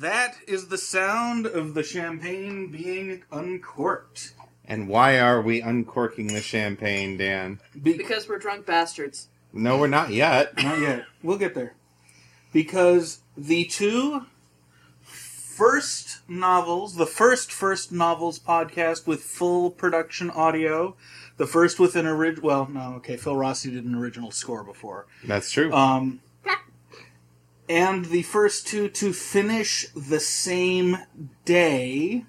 That is the sound of the champagne being uncorked. And why are we uncorking the champagne, Dan? Be- Because we're drunk bastards. No, we're not yet. Not yet. We'll get there. Because the two first novels, the first first novels podcast with full production audio, the first with an original. Well, no, okay, Phil Rossi did an original score before. That's true. Um, and the first two to finish the same day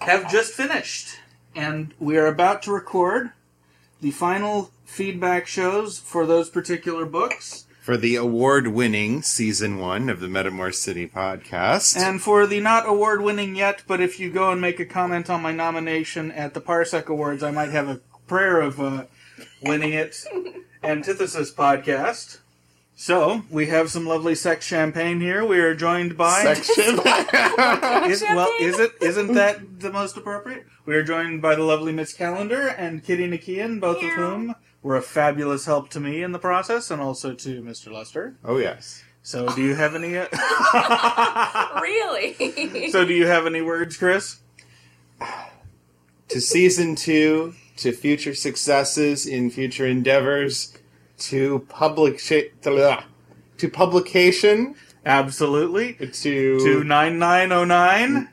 have just finished. And we are about to record the final feedback shows for those particular books. For the award winning season one of the Metamor City podcast. And for the not award winning yet, but if you go and make a comment on my nomination at the Parsec Awards, I might have a prayer of uh, winning it. Antithesis podcast. So we have some lovely sex champagne here. We are joined by section. Is, well, is it? Isn't that the most appropriate? We are joined by the lovely Miss Kalendar and Kitty Nic'Iaian, both of whom were a fabulous help to me in the process, and also to Mr. Lester. oh, yes. So, do you have any? Uh, Really? so, do you have any words, Chris? To season two, to future successes in future endeavors, to public sh- to publication, Absolutely. to To nine nine oh nine.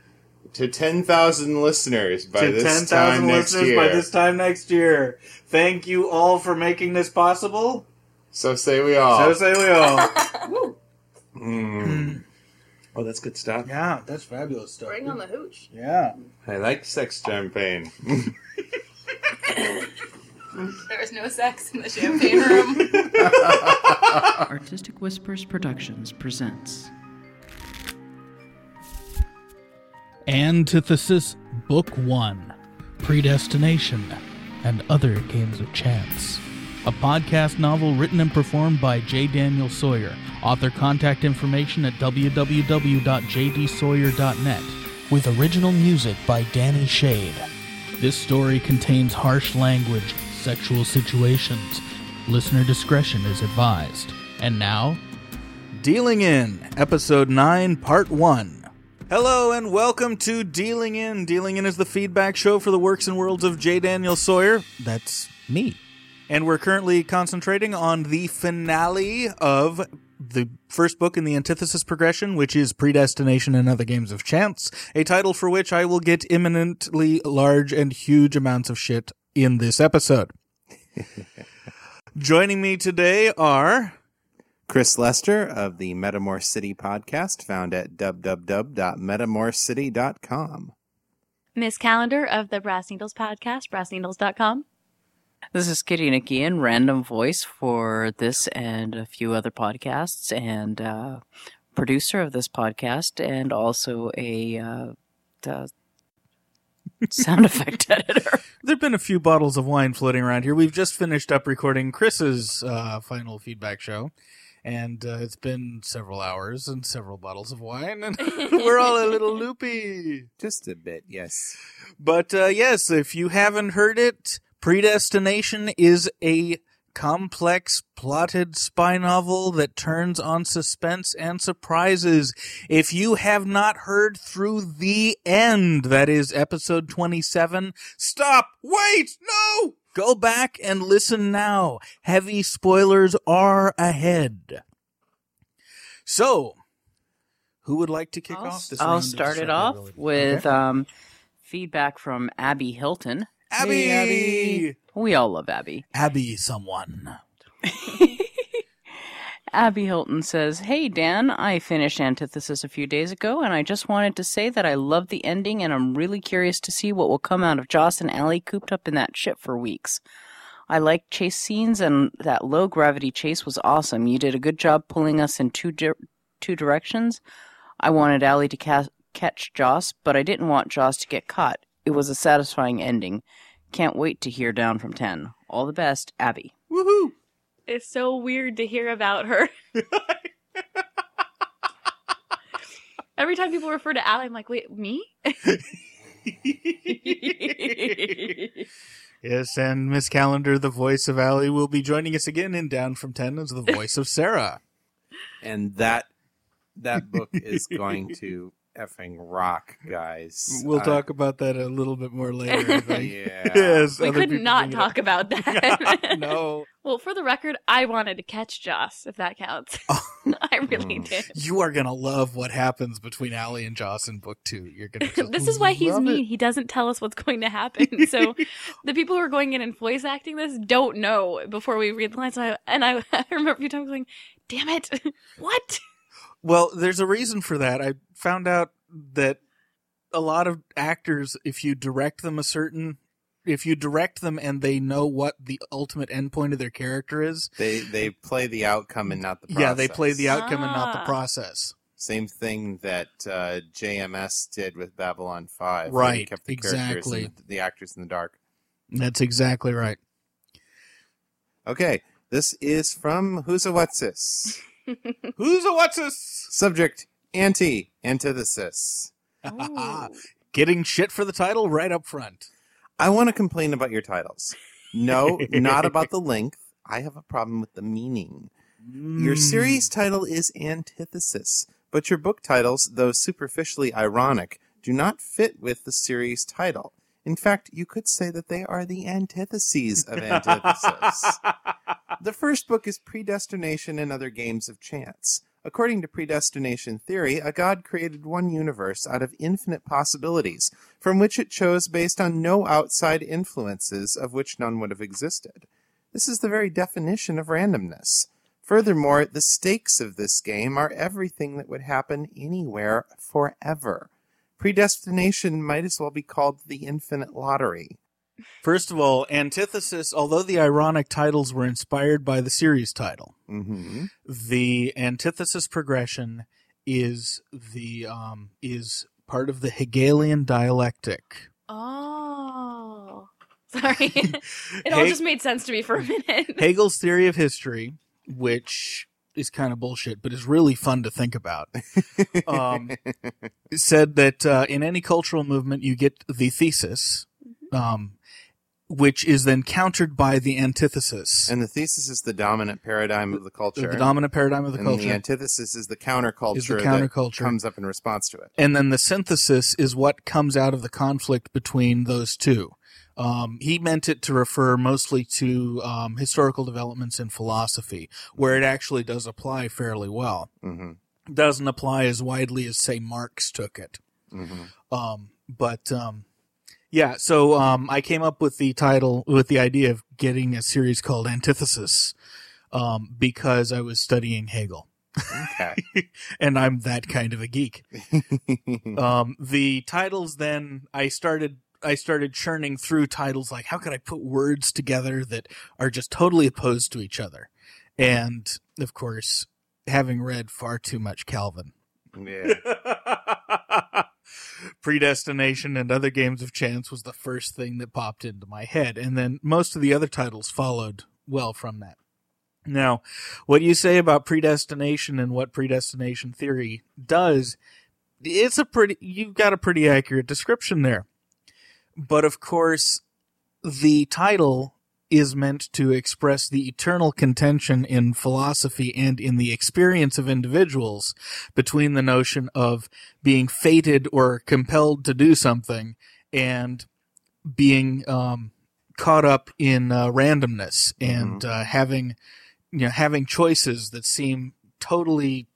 to ten thousand listeners by To this ten time thousand next listeners year. by this time next year. Thank you all for making this possible. So say we all. So say we all. Mm. Oh, that's good stuff. yeah, that's fabulous stuff. Bring on the hooch. Yeah. I like sex champagne. There was no sex in the champagne room. Artistic Whispers Productions presents Antithesis Book 1 Predestination and Other Games of Chance. A podcast novel written and performed by J. Daniel Sawyer. Author contact information at www.jdsawyer.net. With original music by Danny Schade. This story contains harsh language, sexual situations. Listener discretion is advised. And now, Dealing In, Episode 9, Part 1. Hello and welcome to Dealing In. Dealing In is the feedback show for the works and worlds of J. Daniel Sawyer. That's me. And we're currently concentrating on the finale of the first book in the antithesis progression, which is Predestination and Other Games of Chance, a title for which I will get imminently large and huge amounts of shit in this episode. Joining me today are Chris Lester of the Metamor City podcast, found at www.metamorcity.com. Miss Kalendar of the Brass Needles podcast, brassneedles.com. This is Kitty Nic'Iaian, random voice for this and a few other podcasts, and uh, producer of this podcast, and also a uh, uh, sound effect editor. There have been a few bottles of wine floating around here. We've just finished up recording Chris's uh, final feedback show, and uh, it's been several hours and several bottles of wine, and we're all a little loopy. Just a bit, yes. But uh, yes, if you haven't heard it, Predestination is a complex plotted spy novel that turns on suspense and surprises. If you have not heard through the end, that is episode 27, stop! Wait! No! Go back and listen now. Heavy spoilers are ahead. So, who would like to kick I'll, off this I'll start it off with Okay. um, feedback from Abby Hilton. Abby! Hey, Abby. We all love Abby. Abby someone. Abby Hilton says, Hey Dan, I finished Antithesis a few days ago, and I just wanted to say that I love the ending and I'm really curious to see what will come out of Joss and Allie cooped up in that ship for weeks. I liked chase scenes, and that low gravity chase was awesome. You did a good job pulling us in two, di- two directions. I wanted Allie to ca- catch Joss, but I didn't want Joss to get caught. It was a satisfying ending. Can't wait to hear down from 10. All the best, Abby. Woohoo! It's so weird to hear about her. Every time people refer to Allie, I'm like, wait, me? Yes, and Miss Kalendar, the voice of Allie, will be joining us again in Down from Ten as the voice of Sarah. And that that book is going to effing rock, guys. We'll Uh, talk about that a little bit more later. Yeah. Yes, we could not bring it talk about that. no, Well, for the record, I wanted to catch Joss, if that counts. I really Mm. did. you are gonna love what happens between Allie and Joss in book two. You're gonna. this is why he's mean. it. He doesn't tell us what's going to happen. So the people who are going in and voice acting this don't know before we read the lines. And I, and I, I remember a few times going, "Damn it, what?" Well, there's a reason for that. I found out that a lot of actors, if you direct them a certain, if you direct them and they know what the ultimate endpoint of their character is, They they play the outcome and not the process. yeah, they play the outcome and not the Ah. process. Same thing that uh, JMS did with Babylon Five. Right, kept the exactly. the, the actors in the dark. That's exactly right. Okay, this is from Who's a What's This? Who's a what's this? Subject anti antithesis. Getting shit for the title right up front. I want to complain about your titles. No, not about the length. I have a problem with the meaning. Your Mm. series title is Antithesis, but your book titles, though superficially ironic, do not fit with the series title. In fact, you could say that they are the antitheses of antithesis. the first book is Predestination and Other Games of Chance. According to predestination theory, a god created one universe out of infinite possibilities, from which it chose based on no outside influences of which none would have existed. This is the very definition of randomness. Furthermore, the stakes of this game are everything that would happen anywhere forever. Predestination might as well be called the infinite lottery. First of all, Antithesis, although the ironic titles were inspired by the series title, Mm-hmm. the antithesis progression is the um, is part of the Hegelian dialectic. Oh, sorry. it all Heg- just made sense to me for a minute. Hegel's theory of history, which is kind of bullshit, but is really fun to think about, um, said that uh, in any cultural movement you get the thesis, um, which is then countered by the antithesis, And the thesis is the dominant paradigm of the culture. the dominant paradigm of the and culture. the antithesis is the counterculture, Is the that counterculture. comes up in response to it. and then the synthesis is what comes out of the conflict between those two. Um, he meant it to refer mostly to um, historical developments in philosophy, where it actually does apply fairly well. hmm Doesn't apply as widely as, say, Marx took it. hmm Um, but um, yeah, so um, I came up with the title, with the idea of getting a series called Antithesis, um, because I was studying Hegel, Okay. and I'm that kind of a geek. um, the titles then I started I started churning through titles like how could I put words together that are just totally opposed to each other, and of course, having read far too much Calvin. yeah. Predestination and other games of chance was the first thing that popped into my head, and then most of the other titles followed well from that. Now, what you say about predestination and what predestination theory does, it's a pretty, you've got a pretty accurate description there. But of course, the title is meant to express the eternal contention in philosophy and in the experience of individuals between the notion of being fated or compelled to do something and being um, caught up in uh, randomness and uh, having you know having choices that seem totally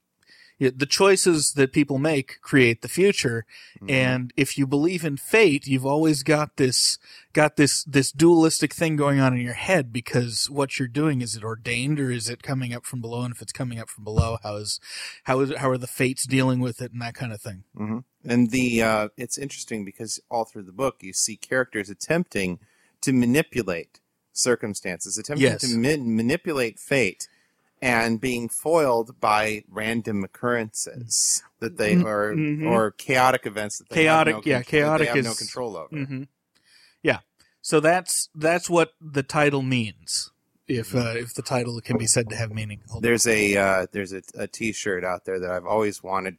the choices that people make create the future. And if you believe in fate you've always got this got this this dualistic thing going on in your head because what you're doing is it ordained or is it coming up from below? And if it's coming up from below how is how is how are the fates dealing with it and that kind of thing? Hmm And the uh, it's interesting because all through the book you see characters attempting to manipulate circumstances, attempting Yes. to ma- manipulate fate, and being foiled by random occurrences that they are or mhm. or chaotic events that they Chaotic- have no yeah, con- that they chaotic have no is- control over. hmm Yeah. So that's that's what the title means. If uh, if the title can be said to have meaning. Hold on. There's a uh, there's a, a T-shirt out there that I've always wanted.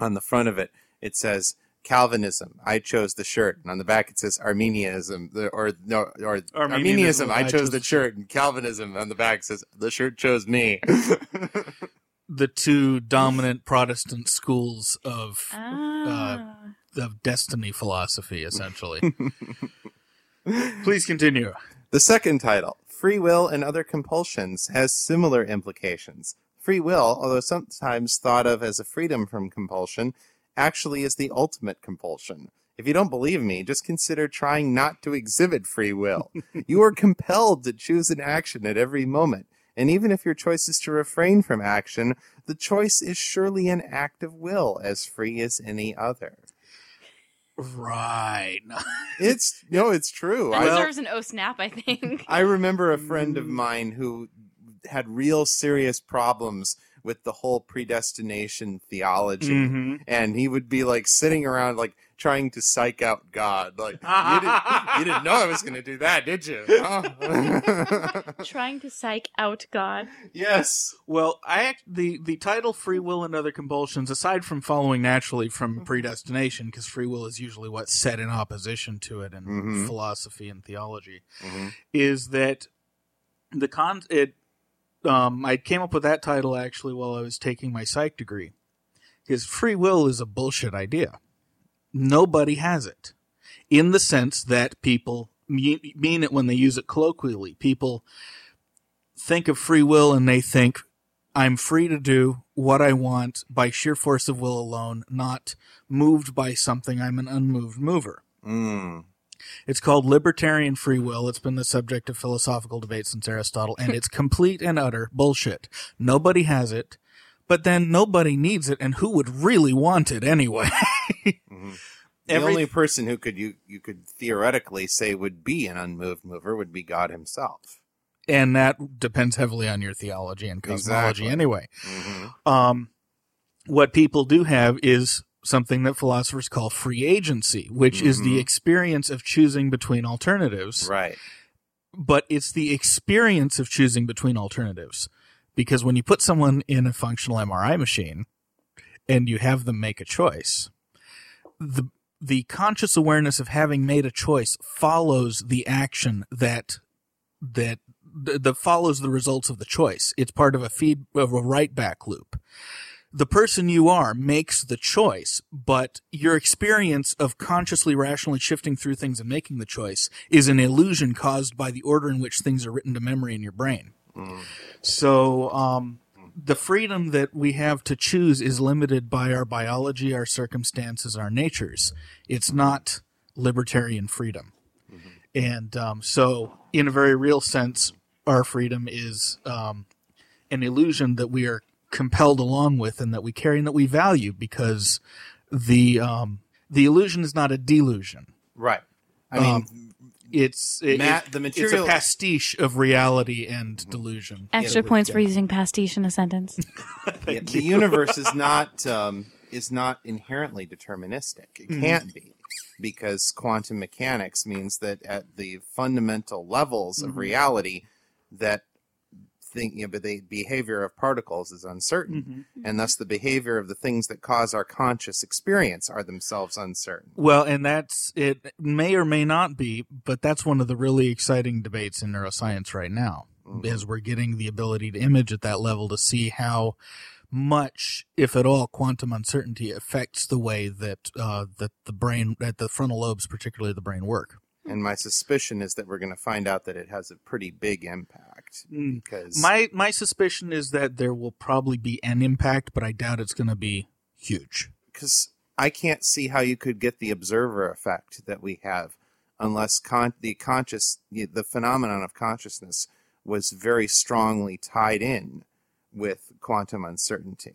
On the front of it, it says Calvinism. I chose the shirt, and on the back it says Arminianism. The, or no, or Arminianism. I chose the shirt, and Calvinism on the back says the shirt chose me. the two dominant Protestant schools of Ah. of destiny philosophy, essentially. Please continue. The second title, Free Will and Other Compulsions, has similar implications. Free will, although sometimes thought of as a freedom from compulsion, actually is the ultimate compulsion. If you don't believe me, just consider trying not to exhibit free will. you are compelled to choose an action at every moment. And even if your choice is to refrain from action, the choice is surely an act of will, as free as any other. Right. It's no, it's true. That I, deserves an O snap, I think. I remember a friend of mm. mine who had real serious problems with the whole predestination theology. hmm And he would be like sitting around like trying to psych out God. Like you didn't, you didn't know I was going to do that, did you? Huh? Trying to psych out God. yes. Well, I act, the the title "Free Will and Other Compulsions," aside from following naturally from predestination, because free will is usually what's set in opposition to it in Mhm. philosophy and theology, Mhm. is that the con it. Um, I came up with that title actually while I was taking my psych degree, because free will is a bullshit idea. Nobody has it, in the sense that people mean, it when they use it colloquially. People think of free will and they think I'm free to do what I want by sheer force of will alone, not moved by something. I'm an unmoved mover. Mm. It's called libertarian free will. It's been the subject of philosophical debate since Aristotle, and it's complete and utter bullshit. Nobody has it, but then nobody needs it, and who would really want it anyway? Mhm. The Every- only person who could you you could theoretically say would be an unmoved mover would be God himself. and that depends heavily on your theology and cosmology Exactly. anyway. hmm um, what people do have is something that philosophers call free agency, which is the Mhm. experience of choosing between alternatives. Right. But it's the experience of choosing between alternatives. Because when you put someone in a functional MRI machine and you have them make a choice, the the conscious awareness of having made a choice follows the action that that that follows the results of the choice. It's part of a feed of a right back loop. The person you are makes the choice, but your experience of consciously rationally shifting through things and making the choice is an illusion caused by the order in which things are written to memory in your brain. So, um, the freedom that we have to choose is limited by our biology, our circumstances, our natures. It's not libertarian freedom. And um, so, in a very real sense, our freedom is um, an illusion that we are compelled along with and that we carry and that we value because the um, the illusion is not a delusion. Right. I mean, Um, It's it, Matt, it- the it's a pastiche of reality and delusion. Extra Yeah, points yeah. for using pastiche in a sentence. Yeah, the universe is not um, is not inherently deterministic. It Mhm. can't be because quantum mechanics means that at the fundamental levels of Mhm. reality, that thing, you know, but the behavior of particles is uncertain, Mhm. and thus the behavior of the things that cause our conscious experience are themselves uncertain. Well, and that's it may or may not be, but that's one of the really exciting debates in neuroscience right now. Mhm. Is we're getting the ability to image at that level to see how much, if at all, quantum uncertainty affects the way that uh, that the brain, that the frontal lobes, particularly the brain, work. And my suspicion is that we're going to find out that it has a pretty big impact Mm. because My my suspicion is that there will probably be an impact, but I doubt it's going to be huge. because I can't see how you could get the observer effect that we have unless con- the conscious the phenomenon of consciousness was very strongly tied in with quantum uncertainty.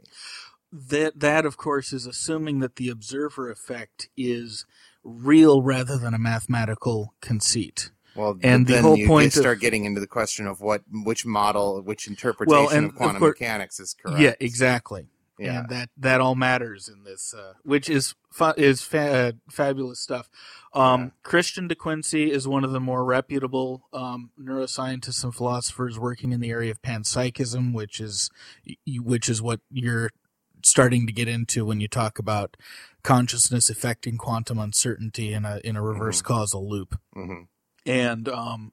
That that of course is assuming that the observer effect is real rather than a mathematical conceit. Well, And the then whole you point of- start getting into the question of what which model, which interpretation and of of quantum course- mechanics is correct. Yeah, exactly. Yeah. And that that all matters in this, uh, which is fu- is fa- uh, fabulous stuff. Um, Yeah. Christian De Quincey is one of the more reputable um, neuroscientists and philosophers working in the area of panpsychism, which is which is what you're starting to get into when you talk about consciousness affecting quantum uncertainty in a in a reverse causal loop. hmm And um,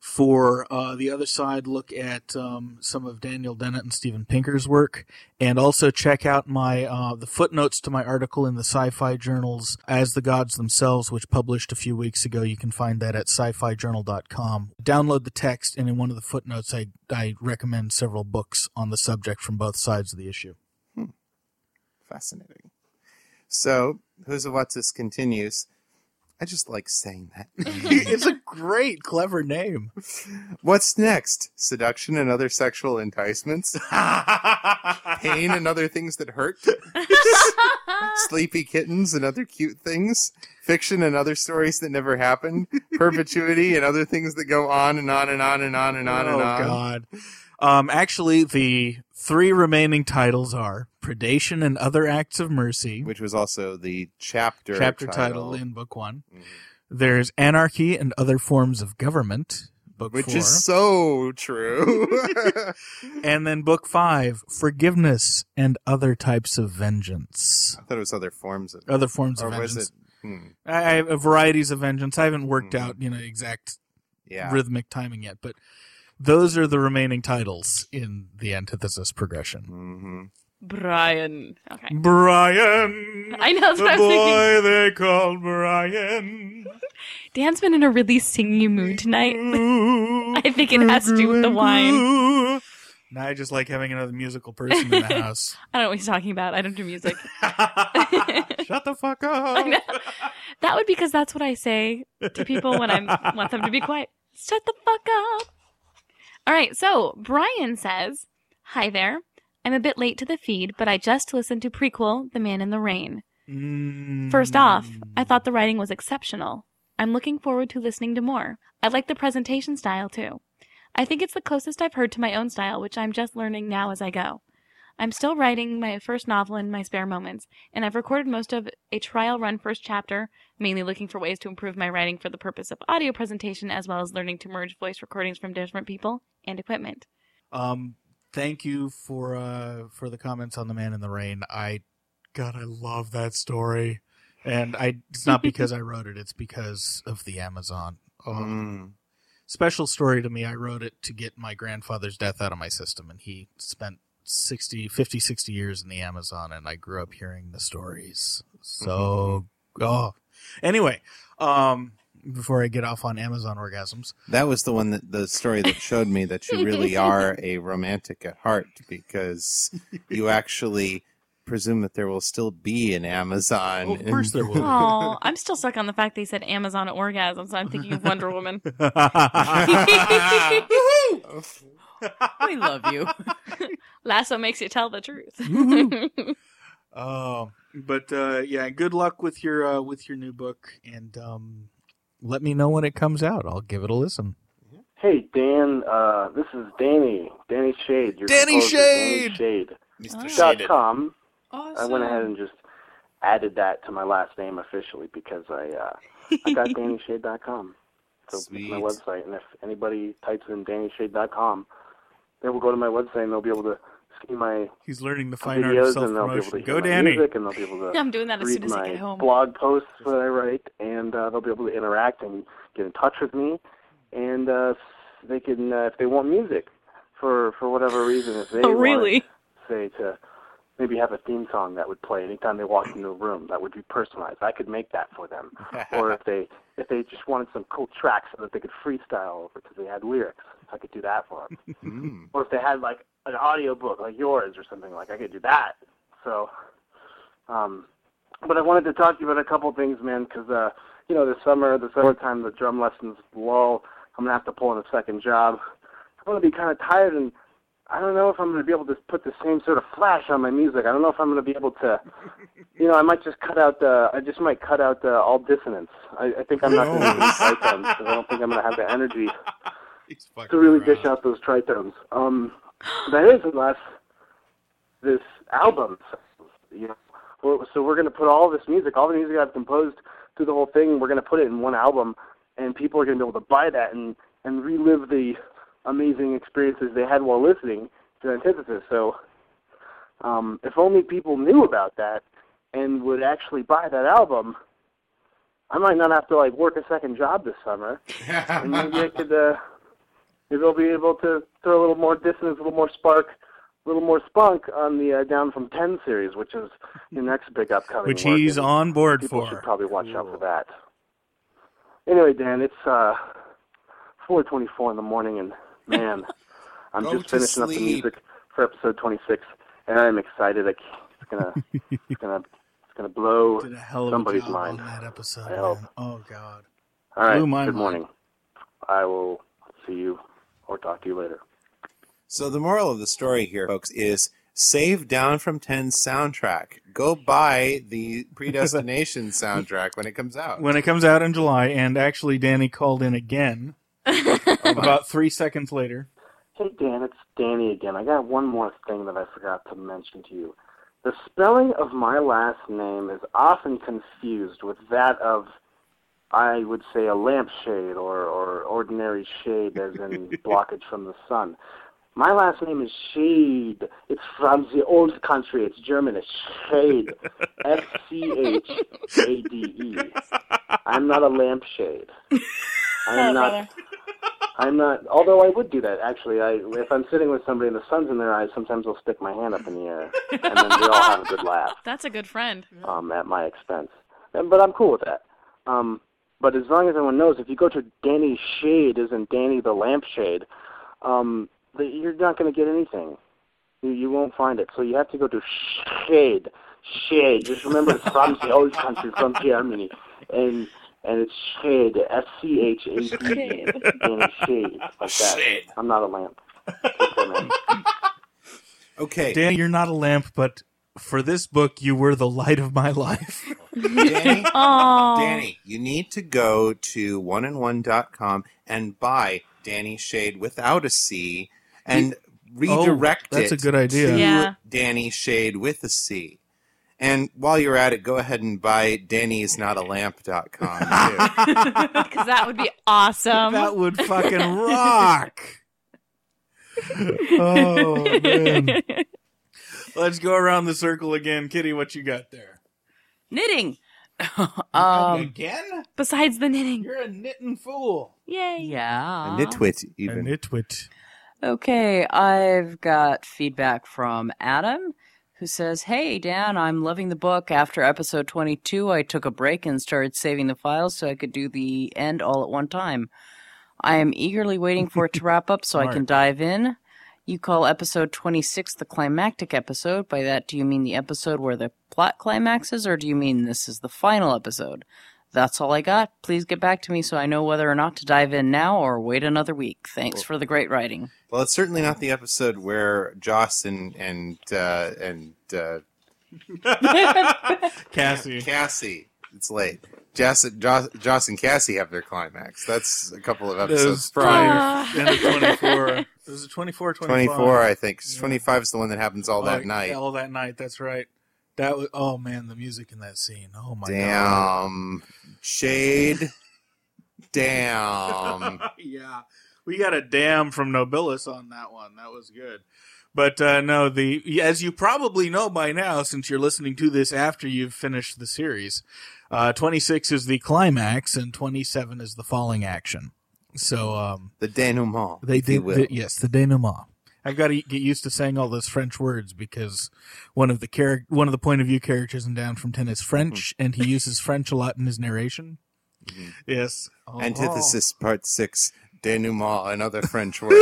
for uh, the other side, look at um, some of Daniel Dennett and Steven Pinker's work, and also check out my uh, the footnotes to my article in the Sci-Fi Journals "As the Gods Themselves," which published a few weeks ago. You can find that at sci-fijournal.com. Download the text, and in one of the footnotes, I I recommend several books on the subject from both sides of the issue. Fascinating. So, Who's of What's this? continues. I just like saying that. it's a great, clever name. What's next? Seduction and other sexual enticements? Pain and other things that hurt? Sleepy kittens and other cute things? Fiction and other stories that never happened? Perpetuity and other things that go on and on and on and on and on oh and on? Oh, God. Um, actually, the three remaining titles are Predation and Other Acts of Mercy, Which was also the chapter chapter title in book one. There's Anarchy and Other Forms of Government, book Which four. is so true. and then book five, Forgiveness and Other Types of Vengeance. I thought it was other forms of Other forms or of was vengeance. it? Hmm. I varieties of vengeance. I haven't worked Mhm. out, you know, exact Yeah. rhythmic timing yet, but those are the remaining titles in the antithesis progression. hmm Brian. Okay. Brian. I know, that's the what I was thinking. boy they called Brian. Dan's been in a really singy mood tonight. I think it has to do with the wine. Now I just like having another musical person in the house. I don't know what he's talking about. I don't do music. Shut the fuck up. I know. That would be because that's what I say to people when I want them to be quiet. Shut the fuck up. All right, so Brian says, Hi there. I'm a bit late to the feed, but I just listened to prequel The Man in the Rain. Mm. First off, I thought the writing was exceptional. I'm looking forward to listening to more. I like the presentation style too. I think it's the closest I've heard to my own style, which I'm just learning now as I go. I'm still writing my first novel in my spare moments, and I've recorded most of a trial run first chapter, mainly looking for ways to improve my writing for the purpose of audio presentation as well as learning to merge voice recordings from different people and equipment. Um, thank you for uh for the comments on the Man in the Rain. I, God, I love that story, and I it's not because I wrote it; it's because of the Amazon. Oh, Mm. special story to me. I wrote it to get my grandfather's death out of my system, and he spent 60, 50, 60 years in the Amazon, and I grew up hearing the stories. So, oh, anyway, um, before I get off on Amazon orgasms, That was the one that the story that showed me that you really are a romantic at heart because you actually presume that there will still be an Amazon. Oh, of course there will. Oh, I'm still stuck on the fact they said Amazon orgasm, so I'm thinking of Wonder Woman. We love you. Lasso makes you tell the truth. Oh, but uh, yeah, good luck with your uh, with your new book, and um, let me know when it comes out. I'll give it a listen. Hey Dan, uh, this is Danny, Danny Schade. Your Danny Schade! Danny Schade. Mr. Dot Shaded. com. Awesome. I went ahead and just added that to my last name officially because I uh, I got DannyShade.com. So it's Sweet. my website, and if anybody types in DannyShade.com, they will go to my website and they'll be able to see my He's learning the fine art of self and they'll be able to promotion. hear Go, my Danny! music and they'll be able to I'm doing that as soon as I get home. blog posts that I write, and uh, they'll be able to interact and get in touch with me. And uh, they can, uh, if they want music, for for whatever reason, if they Oh, want, really? say to maybe have a theme song that would play anytime they walked into a room that would be personalized. I could make that for them. or if they if they just wanted some cool tracks so that they could freestyle over because they had lyrics, I could do that for them. Mm. or if they had like an audio book like yours or something like I could do that. So, um, but I wanted to talk to you about a couple things, man, because uh, you know the summer, the summertime, the drum lessons lull. I'm gonna have to pull in a second job. I'm gonna be kind of tired, and I don't know if I'm gonna be able to put the same sort of flash on my music. I don't know if I'm gonna be able to, you know, I might just cut out the, I just might cut out the all dissonance. I, I think I'm not gonna do tritones because I don't think I'm gonna have the energy to really around. dish out those tritones. Um, that is unless this album, you know, so we're going to put all this music, all the music I've composed through the whole thing, we're going to put it in one album, and people are going to be able to buy that and and relive the amazing experiences they had while listening to Antithesis. So, um, if only people knew about that and would actually buy that album, I might not have to like work a second job this summer, and maybe I could uh, maybe I'll be able to throw a little more distance, a little more spark, a little more spunk on the uh, Down from Ten series, which is the next big upcoming. Which he's on board people for. should probably watch out for that. Anyway, Dan, it's uh, 4:24 in the morning, and man, I'm Go just finishing up the music for episode 26, and I'm excited. It's gonna, it's gonna, it's gonna blow Did a hell of somebody's mind. on that episode. I hope. man. Oh God. All right. Good mind. morning. I will see you or talk to you later. So the moral of the story here, folks, is save Down from 10 soundtrack. Go buy the Predestination soundtrack when it comes out. When it comes out in July, and actually Danny called in again about three seconds later. Hey Dan, it's Danny again. I got one more thing that I forgot to mention to you. The spelling of my last name is often confused with that of, I would say, a lampshade or, or ordinary shade, as in blockage from the sun. My last name is Schade. It's from the old country. It's German. It's Schade. S C H A D E. I'm not a lampshade. I am not. I'm not. Although I would do that actually. I if I'm sitting with somebody and the sun's in their eyes, sometimes I'll stick my hand up in the air, and then we all have a good laugh That's a good friend. um, at my expense. And, but I'm cool with that. Um, but as long as everyone knows, if you go to Danny Shade, isn't Danny the lampshade, um, the, you're not going to get anything. You, you won't find it. So you have to go to Schade. Schade. Just remember it's from the old country, from Germany, and and it's Schade. S C H A D. Schade. Danny Schade. Like that. I'm not a lamp. Take care, man. Okay, Danny, you're not a lamp, but for this book, you were the light of my life. Danny, Oh, Danny, you need to go to oneandone.com and buy Danny Shade without a C and redirect Oh, that's it a good idea. to Yeah. Danny Schade with a C. And while you're at it, go ahead and buy Danny's Not a Danny'sNotALamp.com too. because that would be awesome. that would fucking rock. oh man. Let's go around the circle again. Kitty, what you got there? Knitting. um, again? Besides the knitting. You're a knitting fool. Yay. yeah. a nitwit, A even. nitwit. Okay, I've got feedback from Adam who says, Hey, Dan, I'm loving the book. After episode 22, I took a break and started saving the files so I could do the end all at one time. I am eagerly waiting for it to wrap up so I can dive in. You call episode 26 the climactic episode. By that, do you mean the episode where the plot climaxes, or do you mean this is the final episode? That's all I got. Please get back to me so I know whether or not to dive in now or wait another week. Thanks for the great writing. Well, it's certainly not the episode where Joss and and uh, and uh, Cassie. Cassie. It's late. Joss, Joss, Joss and Cassie have their climax. That's a couple of episodes Those prior. Ah. End of 24. Was it 24 25? 24, I think. Yeah. 25 is the one that happens all that Oh, night. All that night, that's right. That was, oh man, the music in that scene. Oh my god. Damn. Schade. Damn. yeah, we got a damn from Nobilis on that one. That was good. But uh, no, the as you probably know by now, since you're listening to this after you've finished the series, uh, 26 is the climax and 27 is the falling action. So um, The denouement. they did, the, yes, the denouement. I've got to get used to saying all those French words because one of the char- one of the point of view characters in Down from Ten is French, and he uses French a lot in his narration. Mhm. Yes, Oh. Antithesis Part 6. Denouement. Another French word.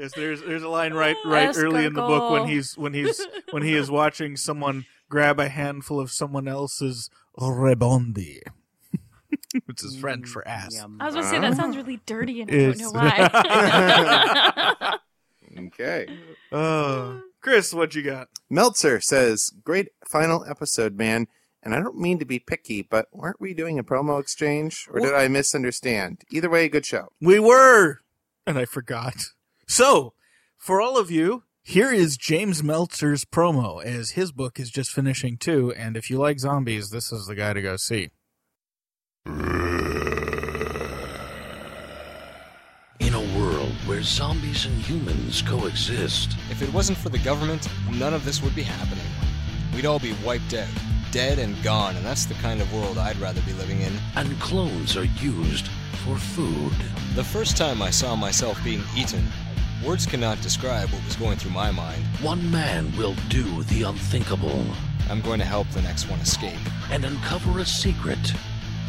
Yes, there's there's a line right right early in the book when he's when he's when he is watching someone grab a handful of someone else's rebondi, which is French mm, for ass. Yum. I was going to say, that sounds really dirty and I don't know why. okay. Oh, Chris, what you got? Melzer says, Great final episode, man. And I don't mean to be picky, but weren't we doing a promo exchange? Or did I misunderstand? Either way, good show. We were, and I forgot. So, for all of you, here is James Melzer's promo as his book is just finishing too. And if you like zombies, this is the guy to go see. In a world where zombies and humans coexist. If it wasn't for the government, none of this would be happening. We'd all be wiped out, dead and gone, and that's the kind of world I'd rather be living in. And clones are used for food. The first time I saw myself being eaten, words cannot describe what was going through my mind. One man will do the unthinkable I'm going to help the next one escape. and uncover a secret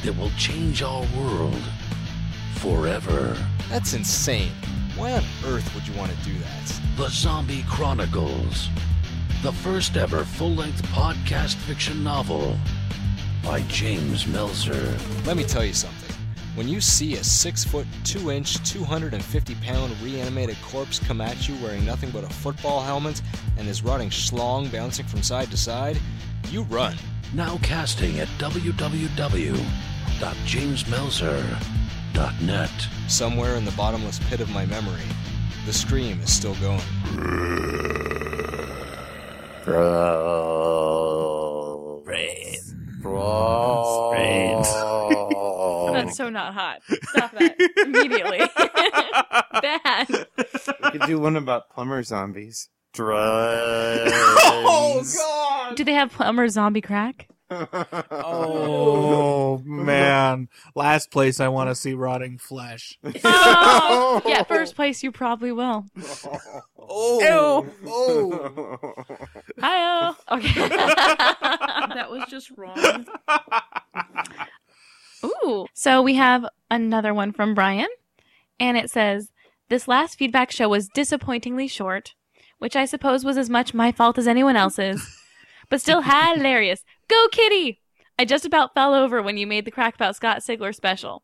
that will change our world forever. That's insane. Why on earth would you want to do that? The Zombie Chronicles, the first ever full length podcast fiction novel by James Melzer. Let me tell you something. When you see a six foot, two inch, 250 pound reanimated corpse come at you wearing nothing but a football helmet and is rotting schlong bouncing from side to side, you run. Now casting at www.jamesmelzer.net. Somewhere in the bottomless pit of my memory, the scream is still going. That's so not hot. Stop that immediately. Bad. We could do one about plumber zombies. Drugs. Oh God! Do they have plumber zombie crack? Oh man! Last place I want to see rotting flesh. Oh, yeah, first place you probably will. Oh, oh! Hi. Okay. that was just wrong. Ooh. So we have another one from Brian, and it says, This last feedback show was disappointingly short, which I suppose was as much my fault as anyone else's, but still hilarious. Go, Kitty! I just about fell over when you made the crack about Scott Sigler special.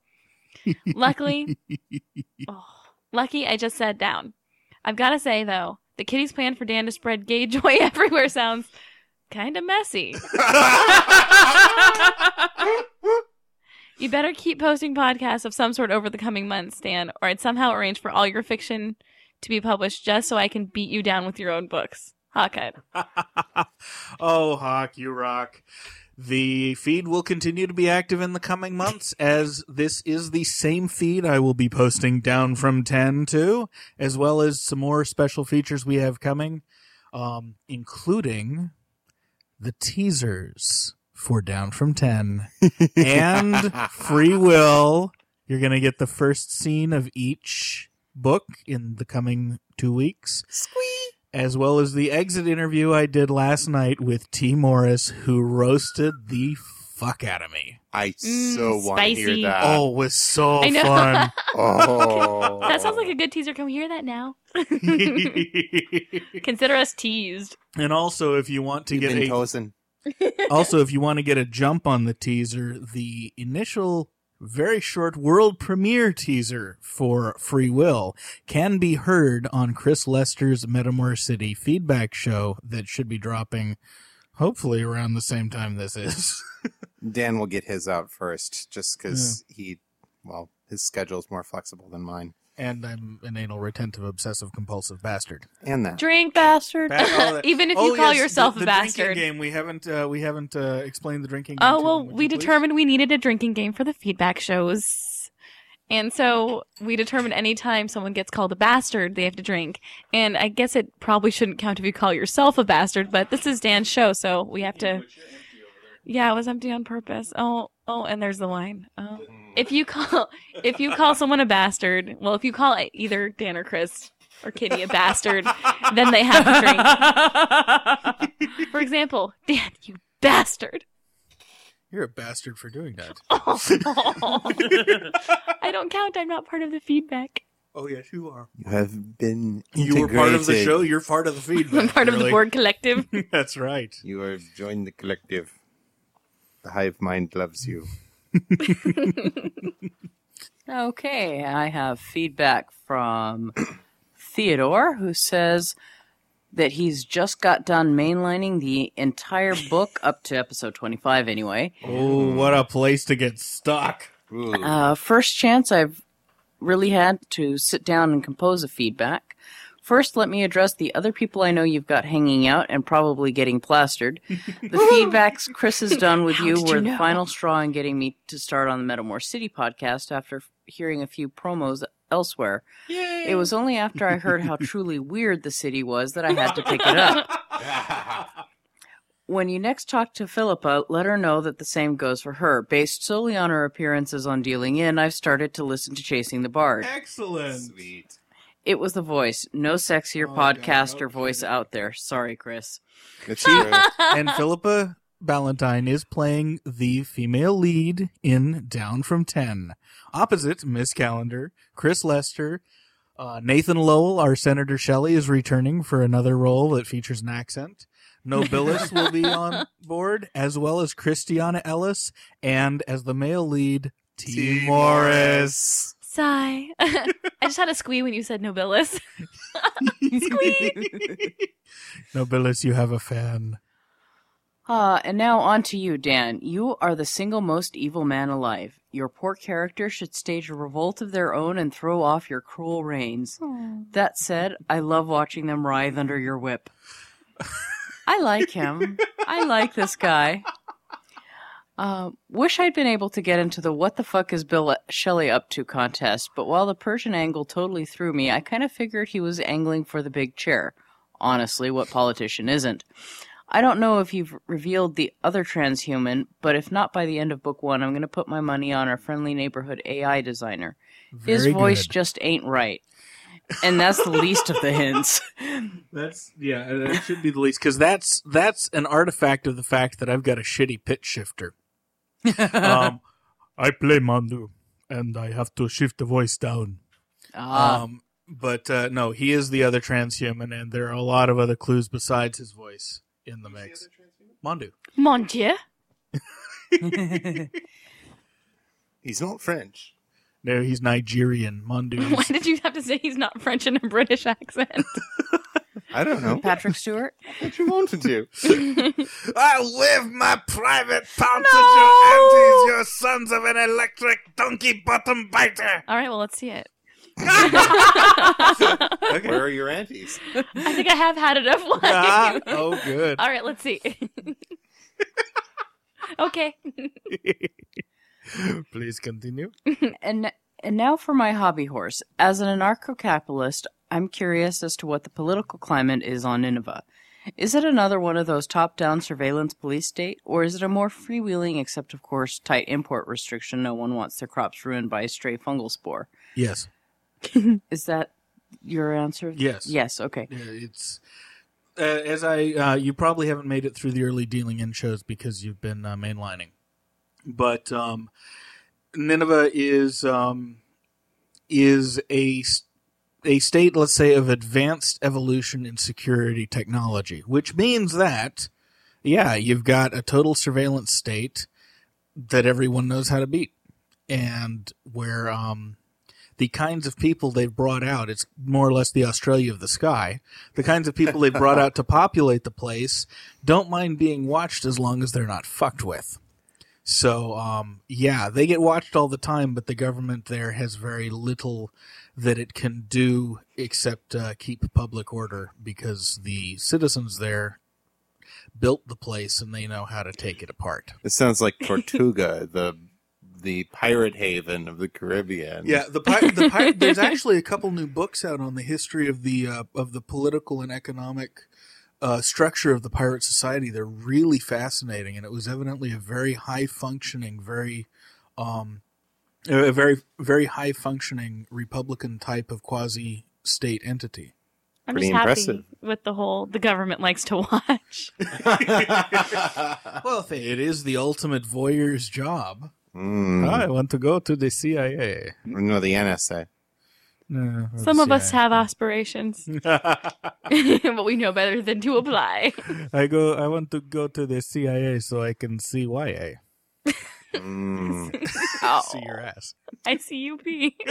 Luckily, oh, lucky I just sat down. I've got to say, though, the Kitty's plan for Dan to spread gay joy everywhere sounds kind of messy. You better keep posting podcasts of some sort over the coming months, Dan, or I'd somehow arrange for all your fiction to be published just so I can beat you down with your own books. Hawkeye. oh, Hawk, you rock. The feed will continue to be active in the coming months as this is the same feed I will be posting down from 10 to, as well as some more special features we have coming, um, including the teasers for Down from 10 and Free Will. You're going to get the first scene of each book in the coming two weeks. As well as the exit interview I did last night with Tee Morris, who roasted the fuck out of me. I Mm, so want to hear that. Oh, it was so I know. fun. Oh. That sounds like a good teaser. Can we hear that now? Consider us teased. and also, if you want to You've get been a toasting. Also, if you want to get a jump on the teaser, the initial very short world premiere teaser for Free Will can be heard on Chris Lester's Metamor City feedback show that should be dropping hopefully around the same time this is. Dan will get his out first, just because he, well, his schedule's more flexible than mine. And I'm an anal retentive obsessive compulsive bastard. And that. Drink, bastard. Ba- oh, that- Even if oh, you call yes, yourself the, a the drinking bastard. game we haven't uh, we haven't uh, explained the drinking game. Oh well, them, we you please? determined we needed a drinking game for the feedback shows. And so we determined anytime someone gets called a bastard, they have to drink. And I guess it probably shouldn't count if you call yourself a bastard, but this is Dan's show, so we have to. Yeah, it was empty on purpose. Oh, oh, and there's the wine. Oh. If you call if you call someone a bastard, well, if you call either Dan or Chris or Kitty a bastard, then they have a drink. For example, Dan, you bastard. You're a bastard for doing that. I don't count. I'm not part of the feedback. Oh yes, you are. You have been You were part of the show. You're part of the feedback. I'm part of the Borg collective. That's right. You have joined the collective. The hive mind loves you. Okay, I have feedback from Theodore, who says that he's just got done mainlining the entire book up to episode 25 anyway. Oh, what a place to get stuck. Uh, first chance I've really had to sit down and compose a feedback. First, let me address the other people I know you've got hanging out and probably getting plastered. The feedbacks Chris has done with you were you the final straw in getting me to start on the Metamor City podcast after hearing a few promos elsewhere. It was only after I heard how truly weird the city was that I had to pick it up. When you next talk to Philippa, let her know that the same goes for her. Based solely on her appearances on Dealing In, I've started to listen to Chasing the Bard. Excellent. Sweet. It was the voice. No sexier Oh, God, podcaster no voice kidding. out there. Sorry, Chris. It's true. and Philippa Ballantine is playing the female lead in Down from Ten, opposite Miss Kalendar, Chris Lester. Uh, Nathan Lowell, our Senator Shelley, is returning for another role that features an accent. Nobilis will be on board, as well as Christiana Ellis, and as the male lead, Tee Tee Morris. Sigh. I just had a squee when you said nobilis. squee. Nobilis, you have a fan. Ah, and now on to you, Dan. You are the single most evil man alive. Your poor character should stage a revolt of their own and throw off your cruel reins. That said, I love watching them writhe under your whip. I like him. I like this guy. Uh, wish I'd been able to get into the what the fuck is Bill Shelley up to contest, but while the Persian angle totally threw me, I kind of figured he was angling for the big chair. Honestly, what politician isn't? I don't know if you've revealed the other transhuman, but if not by the end of book one, I'm going to put my money on our friendly neighborhood AI designer. His voice good. just ain't right. And that's the least of the hints. That's yeah, that should be the least because that's that's an artifact of the fact that I've got a shitty pitch shifter. Um, I play Mandu, and I have to shift the voice down. Ah, Um, but uh, no, he is the other transhuman, and there are a lot of other clues besides his voice in the mix. Mandu. Mon Dieu. He's not French. No, he's Nigerian. Mandu. Why did you have to say he's not French in a British accent? I don't know. Patrick Stewart? what you wanted to. I live my private pound No! your aunties, your sons of an electric donkey bottom biter. All right, well, let's see it. Where are your aunties? I think I have had enough wine. Ah, oh, good. All right, let's see. okay. Please continue. and and now for my hobby horse. As an anarcho-capitalist, I'm curious as to what the political climate is on Nineveh. Is it another one of those top-down surveillance police state, or is it a more freewheeling, except of course tight import restriction? No one wants their crops ruined by a stray fungal spore. Yes. Is that your answer? Yes. Yes. Okay. Yeah, it's uh, as I uh, you probably haven't made it through the early dealing in shows because you've been uh, mainlining, but um, Nineveh is um, is a a state, let's say, of advanced evolution in security technology, which means that yeah, you've got a total surveillance state that everyone knows how to beat, and where um, the kinds of people they've brought out, it's more or less the Australia of the sky. The kinds of people they've brought out to populate the place don't mind being watched as long as they're not fucked with. So, um, yeah, they get watched all the time, but the government there has very little that it can do except uh, keep public order because the citizens there built the place and they know how to take it apart. It sounds like Tortuga, the the pirate haven of the Caribbean. Yeah, the, pi- the pi- there's actually a couple new books out on the history of the uh, of the political and economic uh, structure of the pirate society. They're really fascinating, and it was evidently a very high functioning, very um, a very very high functioning republican type of quasi state entity. I'm Pretty just impressive. happy with the whole the government likes to watch. Well, it is the ultimate voyeur's job. Mm. I want to go to the CIA. No, the NSA. No, Some of us have aspirations, but we know better than to apply. I go. I want to go to the CIA so I can see YA. Mm. See your ass. I see you pee.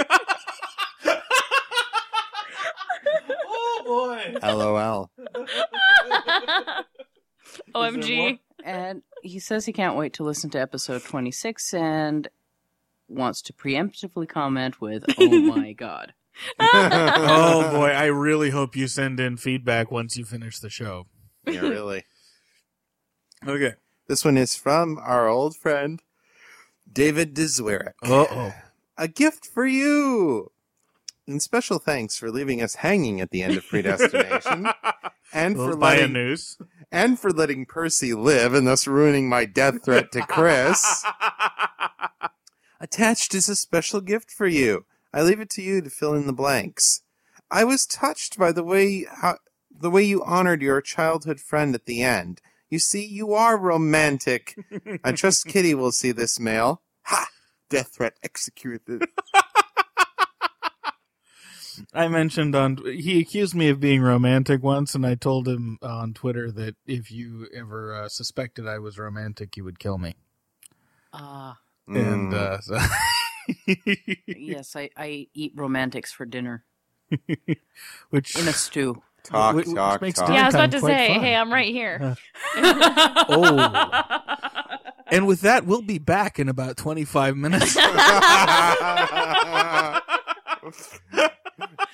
Oh boy. LOL. OMG. And he says he can't wait to listen to episode 26 and wants to preemptively comment with, "Oh my god." oh boy, I really hope you send in feedback once you finish the show. Yeah, really. Okay. This one is from our old friend David Dzwirik. Uh oh. A gift for you. And special thanks for leaving us hanging at the end of Predestination. and for Baya letting news. and for letting Percy live and thus ruining my death threat to Chris. Attached is a special gift for you. I leave it to you to fill in the blanks. I was touched by the way how, the way you honored your childhood friend at the end. You see, you are romantic. I trust Kitty will see this mail. Ha! Death threat executed. I mentioned on he accused me of being romantic once, and I told him on Twitter that if you ever uh, suspected I was romantic, you would kill me. Ah, And Mm. uh, so yes, I, I eat romantics for dinner which in a stew. Talk, Which- which talk, makes talk. Yeah, I was about to say, fun. hey, I'm right here. oh, and with that, we'll be back in about twenty five minutes.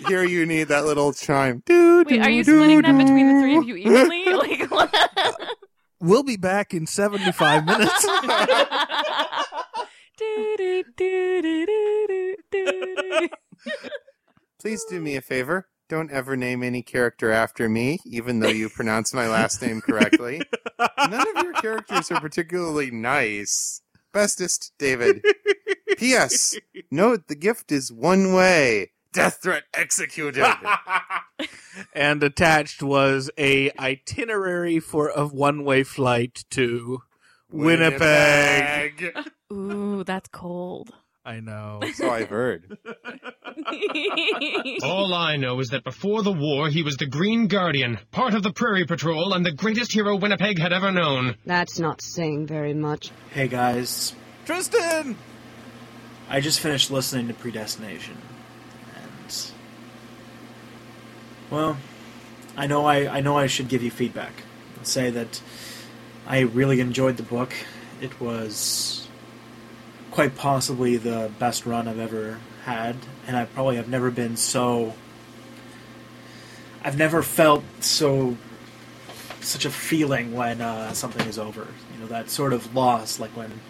Here you need that little chime. Doo, Wait, are you doo, splitting that between the three of you evenly? Like, what? we'll be back in seventy five minutes. Do, do, do, do, do, do, do. Please do me a favor. Don't ever name any character after me, even though you pronounce my last name correctly. None of your characters are particularly nice. Bestest, David. P.S. Note the gift is one way. Death threat executed. and attached was a itinerary for a one way flight to Winnipeg. Ooh, that's cold. I know. So I've heard. All I know is that before the war, he was the Green Guardian, part of the Prairie Patrol, and the greatest hero Winnipeg had ever known. That's not saying very much. Hey guys, Tristan! I just finished listening to Predestination, and well, I know I I know I should give you feedback and say that I really enjoyed the book. It was quite possibly the best run I've ever had, and I probably have never been so. I've never felt so such a feeling when uh, something is over. You know that sort of loss, like when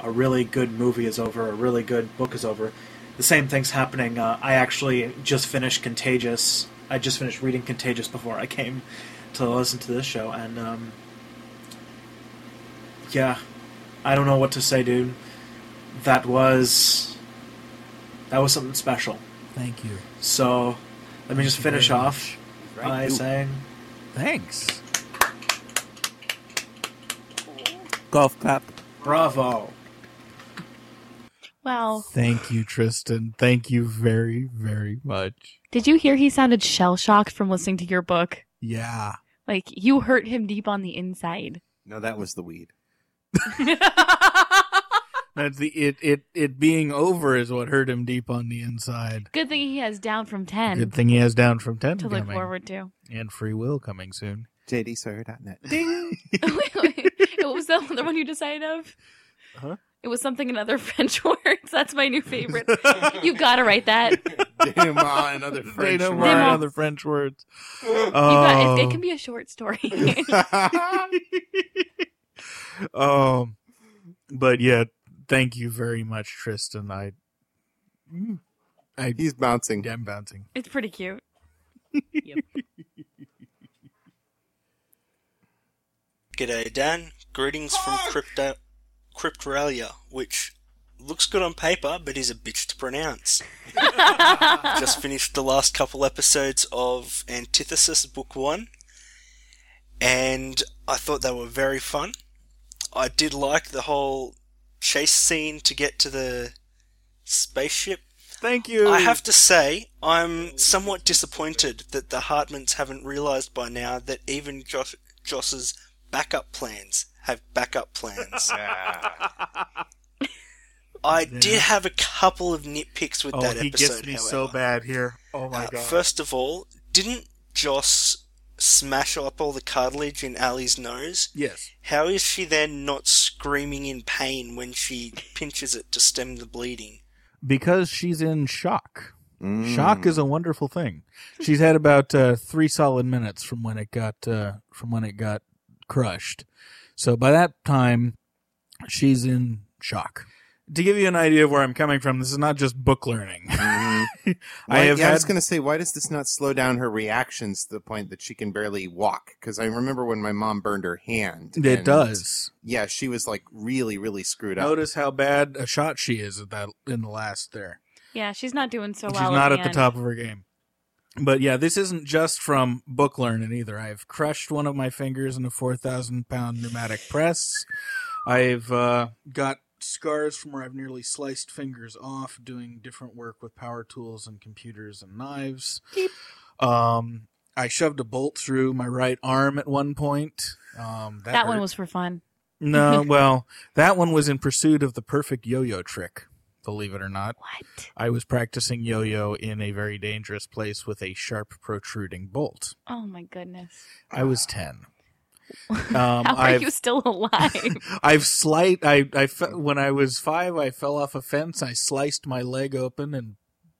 a really good movie is over, a really good book is over. The same thing's happening. Uh, I actually just finished Contagious. I just finished reading Contagious before I came to listen to this show, and um, yeah, I don't know what to say, dude. That was that was something special. Thank you. So let me just Thank you finish off much. by Right. saying Thanks. Golf clap. bravo. Wow. Thank you, Tristan. Thank you very, very much. Did you hear he sounded shell shocked from listening to your book? Yeah. Like, you hurt him deep on the inside. No, that was the weed. That's the it it it being over is what hurt him deep on the inside. Good thing he has down from 10 Good thing he has down from ten to look coming. forward to. and free will coming soon. JDSawyer.net. wait, wait. What was the other one you decided of? Huh? It was something in other French words. That's my new favorite. You've gotta write that. Denouement and other They French don't words. mind other French words. You got, it, it Oh. can be a short story. um, but yeah, thank you very much, Tristan. I, mm, I He's bouncing. I'm bouncing. it's pretty cute. Yep. G'day, Dan. Greetings from Crypto- Cryptoralia, which looks good on paper, but is a bitch to pronounce. Just finished the last couple episodes of Antithesis Book 1, and I thought they were very fun. I did like the whole chase scene to get to the spaceship. Thank you. I have to say, I'm somewhat disappointed that the Hartmans haven't realised by now that even Josh, Joss's backup plans have backup plans. I did have a couple of nitpicks with oh, that he episode. gets me however. so bad here. Oh my Uh, god. First of all, didn't Joss smash up all the cartilage in Allie's nose? Yes. How is she then not screaming in pain when she pinches it to stem the bleeding? because she's in shock. Mm. Shock is a wonderful thing. She's had about uh, three solid minutes from when it got uh, from when it got crushed. So by that time, she's in shock, to give you an idea of where I'm coming from, this is not just book learning. I have yeah, I was going to say, why does this not slow down her reactions to the point that she can barely walk? Because I remember when my mom burned her hand. It and- does. Yeah, she was like really, really screwed up. Notice how bad a shot she is at that in the last there. Yeah, she's not doing so She's well. She's not at at the the top of her game. But yeah, this isn't just from book learning either. I've crushed one of my fingers in a 4,000 pound pneumatic press. I've uh, got scars from where I've nearly sliced fingers off doing different work with power tools and computers and knives. Um, I shoved a bolt through my right arm at one point. Um, that That, one was for fun. No, well, that one was in pursuit of the perfect yo-yo trick. Believe it or not. What? I was practicing yo-yo in a very dangerous place with a sharp protruding bolt. Oh my goodness. I was ten. Um, How are I've, you still alive? I've slight. I I fe- when I was five, I fell off a fence. I sliced my leg open and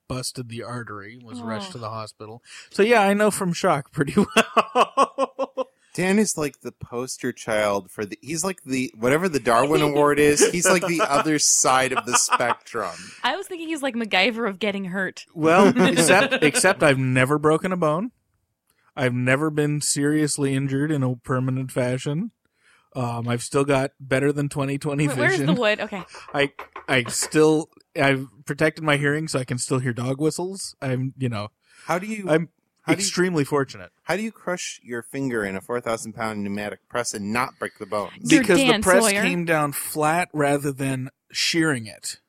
busted the artery. Was rushed Oh. to the hospital. So yeah, I know from shock pretty well. Dan is like the poster child for the. He's like the whatever the Darwin Award is. He's like the other side of the spectrum. I was thinking he's like MacGyver of getting hurt. Well, except except I've never broken a bone. I've never been seriously injured in a permanent fashion. Um, I've still got better than twenty twenty Wait, vision. where's the wood? Okay. I I still I've protected my hearing so I can still hear dog whistles. I'm you know How do you? I'm how do you- extremely fortunate How do you crush your finger in a four thousand pound pneumatic press and not break the bones? Because Dan the press Sawyer. came down flat rather than shearing it.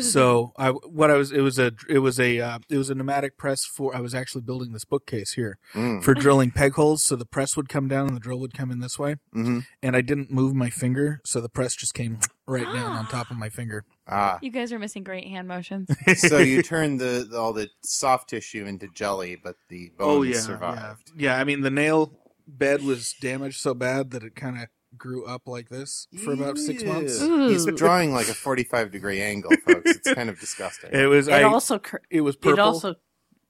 So I what I was it was a it was a uh, it was a pneumatic press for I was actually building this bookcase here Mm. for drilling peg holes so the press would come down and the drill would come in this way hmm and I didn't move my finger so the press just came right down on top of my finger. Ah, You guys are missing great hand motions. so you turn the, the all the soft tissue into jelly, but the bones survived. Oh, yeah. Yeah, I mean the nail bed was damaged so bad that it kind of grew up like this for about six months. Ew. He's drawing like a forty-five degree angle, folks. It's kind of disgusting. It was. It I, also cr- It was purple. It also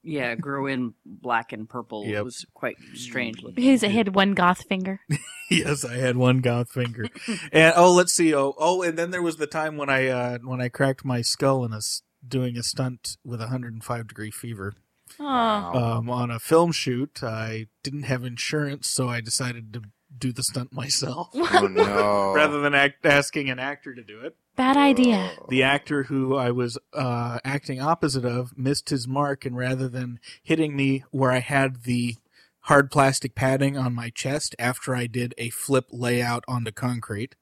yeah grew in black and purple. Yep. It was quite strange looking. He's he had one goth finger. yes, I had one goth finger. and oh, let's see. Oh, oh, and then there was the time when I uh, when I cracked my skull in a s- doing a stunt with a 105 degree fever. Oh. Um, on a film shoot, I didn't have insurance, so I decided to do the stunt myself. Oh no! Rather than act, asking an actor to do it. Bad idea. The actor who I was uh, acting opposite of missed his mark, and rather than hitting me where I had the hard plastic padding on my chest after I did a flip layout onto concrete,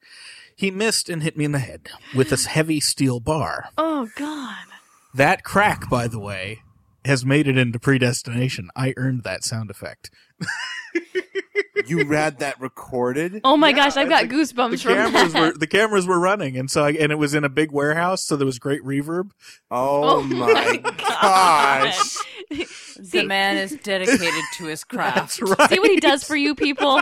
he missed and hit me in the head with a heavy steel bar. Oh God. That crack, by the way, has made it into predestination. I earned that sound effect. you had that recorded? Oh my gosh, I've got goosebumps The from cameras that. were the cameras were running, and so I, and it was in a big warehouse, so there was great reverb. Oh, my gosh! The man is dedicated to his craft. See what he does for you people.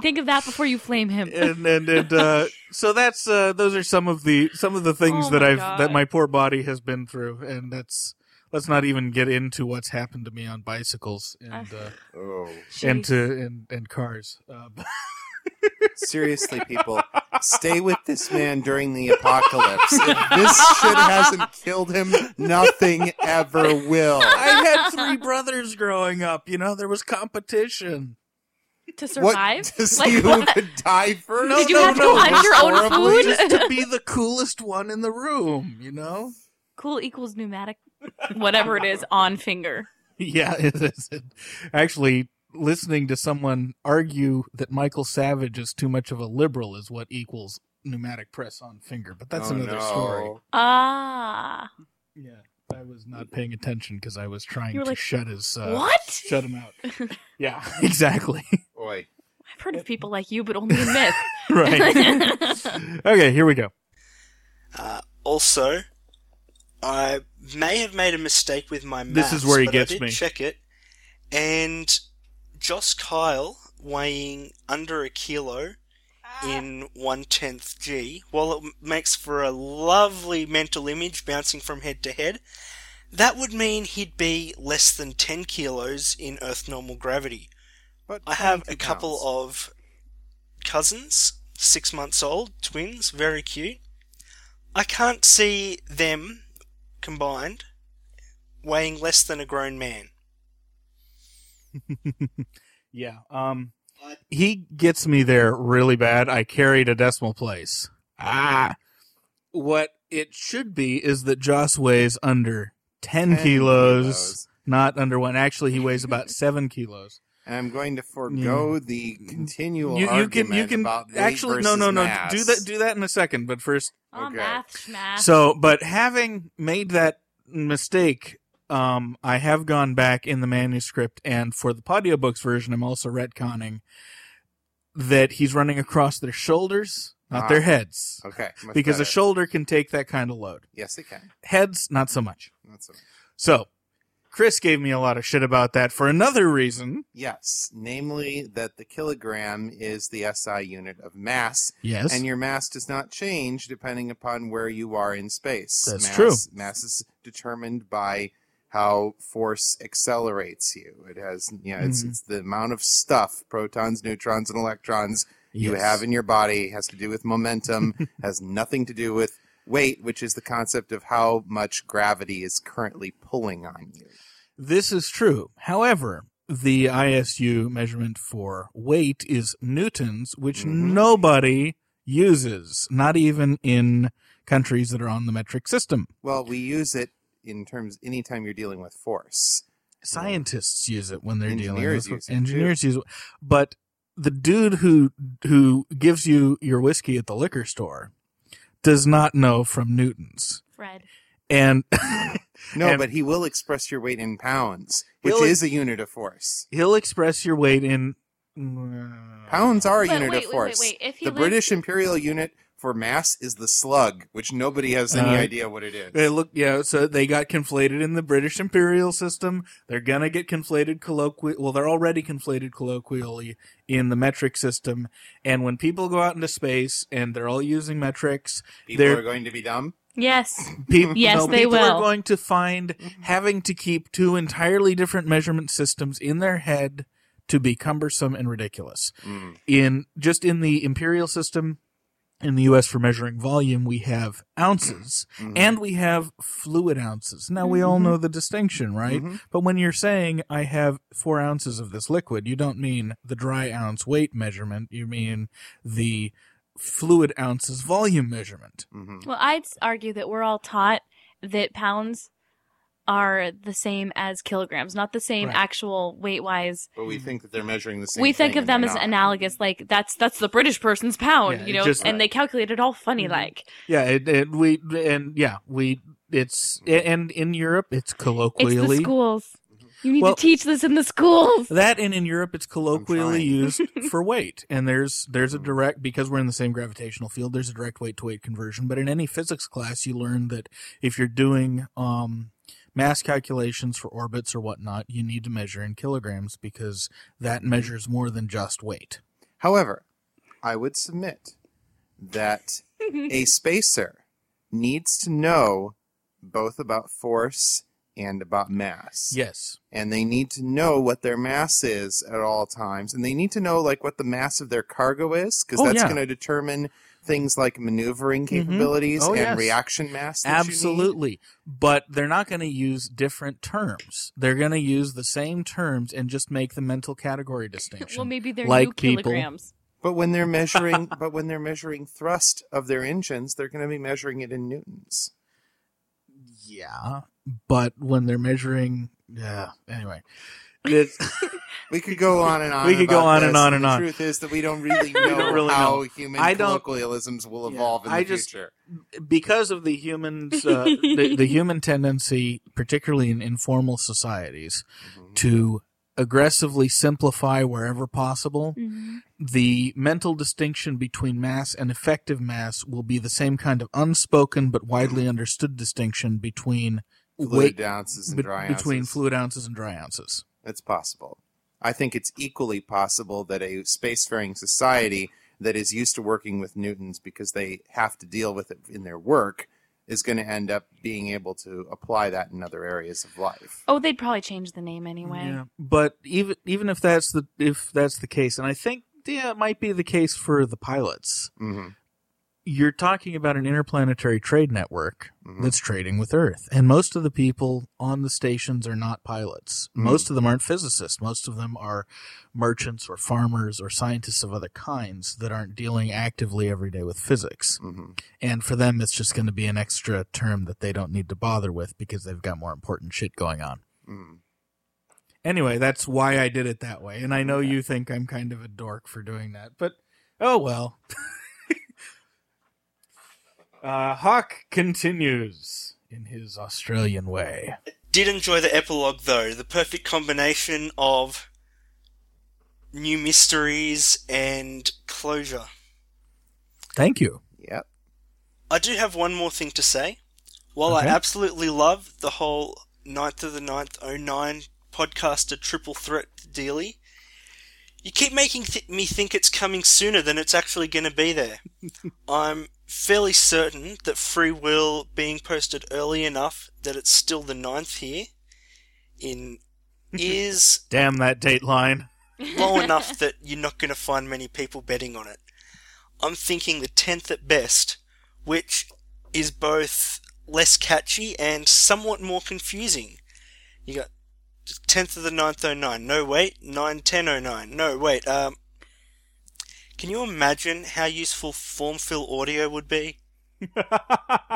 Think of that before you flame him. and and, and uh, so that's uh, those are some of the some of the things Oh that I've God. that my poor body has been through, and that's let's not even get into what's happened to me on bicycles and uh, Oh, and to and and cars. Uh, seriously, people, stay with this man during the apocalypse. If this shit hasn't killed him, nothing ever will. I had three brothers growing up. You know, there was competition. To survive? To see Like who what? could die first? No, Did you no, have to no, hunt your own food? Just to be the coolest one in the room, you know? Cool equals pneumatic, whatever it is, on finger. Yeah, it is. Actually, listening to someone argue that Michael Savage is too much of a liberal is what equals pneumatic press on finger, but that's Oh, another no. story. Ah. Yeah, I was not paying attention because I was trying to like, shut his uh, "What?" Shut him out. yeah, exactly. Boy. I've heard of people like you, but only in myth. right. okay, here we go. Uh, also, I may have made a mistake with my maths. This is where he but gets I did me. Check it, and Joss Kyle weighing under a kilo ah. in one tenth G, while it makes for a lovely mental image bouncing from head to head, that would mean he'd be less than ten kilos in Earth normal gravity. But I have a couple pounds. of cousins, six months old, twins, very cute. I can't see them combined weighing less than a grown man. Yeah. Um, he gets me there really bad. I carried a decimal place. Ah. What it should be is that Joss weighs under 10, 10 kilos, kilos. not under one. Actually, he weighs about 7 kilos. And I'm going to forego the continual You, you argument can you can about actually no no no mass. do that do that in a second but first Oh, math, schmath. So, but having made that mistake, um, I have gone back in the manuscript, and for the audiobooks version, I'm also retconning that he's running across their shoulders, not Ah, their heads. okay, much because a shoulder can take that kind of load. Yes, it can. Heads, not so much. Not so much. So, Chris gave me a lot of shit about that for another reason. Yes, namely that the kilogram is the SI unit of mass. Yes. And your mass does not change depending upon where you are in space. That's mass, true. Mass is determined by how force accelerates you. It has, you know, it's, Mhm. it's the amount of stuff, protons, neutrons, and electrons you Yes. have in your body. Has to do with momentum, has nothing to do with weight, which is the concept of how much gravity is currently pulling on you. This is true. However, the ISU measurement for weight is newtons, which Mm-hmm. nobody uses, not even in countries that are on the metric system. Well, we use it in terms anytime you're dealing with force. Scientists use it when they're dealing Engineers with use it, engineers use it. But the dude who who gives you your whiskey at the liquor store does not know from newtons. Fred. And No, and but he will express your weight in pounds, which He'll- is a unit of force. he'll express your weight in Pounds are a But unit wait, of wait, wait, force. wait. If he the lived- British imperial unit for mass is the slug, which nobody has any Uh, idea what it is. They look, yeah. So they got conflated in the British imperial system. They're gonna get conflated colloquially. Well, they're already conflated colloquially in the metric system. And when people go out into space and they're all using metrics, People they're are going to be dumb. Yes. Pe- yes, no, they people will. are going to find having to keep two entirely different measurement systems in their head to be cumbersome and ridiculous. Mm. In just in the imperial system in the US for measuring volume, we have ounces Mhm. and we have fluid ounces. Now we all know the distinction, right? Mhm. But when you're saying I have four ounces of this liquid, you don't mean the dry ounce weight measurement. You mean the fluid ounces volume measurement. Mm-hmm. Well, I'd argue that we're all taught that pounds are the same as kilograms, not the same Right. actual weight wise. But we think that they're measuring the same We think of them as not. analogous, like that's that's the British person's pound, Yeah, you know, just- and they calculate it all funny mm-hmm. like. Yeah, it, it, we and yeah, we it's mm-hmm. and in Europe it's It's colloquially the schools. Mm-hmm. You need Well- to teach this in the schools. that and in Europe it's colloquially used for weight. And there's there's a direct because we're in the same gravitational field, there's a direct weight to weight conversion. But in any physics class you learn that if you're doing um mass calculations for orbits or whatnot, you need to measure in kilograms because that measures more than just weight. However, I would submit that a spacer needs to know both about force and about mass. Yes. And they need to know what their mass is at all times. And they need to know like what the mass of their cargo is, because Oh, that's yeah. going to determine things like maneuvering mm-hmm. capabilities Oh, and yes. reaction mass. that you need. Absolutely. But they're not going to use different terms. They're going to use the same terms and just make the mental category distinction. Well, maybe they're like new people. kilograms. But when they're measuring, but when they're measuring thrust of their engines, they're going to be measuring it in newtons. Yeah, but when they're measuring, yeah. Anyway, It's- We could go on and on. We could go about on and on and the on. truth is that we don't really know don't really how know. human I don't- colloquialisms will evolve in the I just future. because of the humans, uh, the, the human tendency, particularly in informal societies, Mm-hmm. to aggressively simplify wherever possible. The mental distinction between mass and effective mass will be the same kind of unspoken but widely understood distinction between Fluid weight ounces and be- dry between ounces. fluid ounces and dry ounces. It's possible. I think it's equally possible that a spacefaring society that is used to working with newtons because they have to deal with it in their work is going to end up being able to apply that in other areas of life. Oh, they'd probably change the name anyway. Yeah, but even even if that's the if that's the case, and I think yeah, it might be the case for the pilots. Mm-hmm. You're talking about an interplanetary trade network Mhm. that's trading with Earth. And most of the people on the stations are not pilots. Mhm. Most of them aren't physicists. Most of them are merchants or farmers or scientists of other kinds that aren't dealing actively every day with physics. Mhm. And for them, it's just going to be an extra term that they don't need to bother with because they've got more important shit going on. Mm. Anyway, that's why I did it that way. And I know you think I'm kind of a dork for doing that, but oh well. uh, Hawk continues in his Australian way. Did enjoy the epilogue though. The perfect combination of new mysteries and closure. Thank you. Yep. I do have one more thing to say. While Okay. I absolutely love the whole 9th of the 9th 09 podcaster triple threat dealy, you keep making th- me think it's coming sooner than it's actually going to be there. I'm fairly certain that Free Will being posted early enough that it's still the ninth here in is Damn that dateline. low enough that you're not going to find many people betting on it. I'm thinking the 10th at best, which is both less catchy and somewhat more confusing. You got 10th of the 9th 09. No, wait. 9 10 09. No, wait. Um, can you imagine how useful form fill audio would be?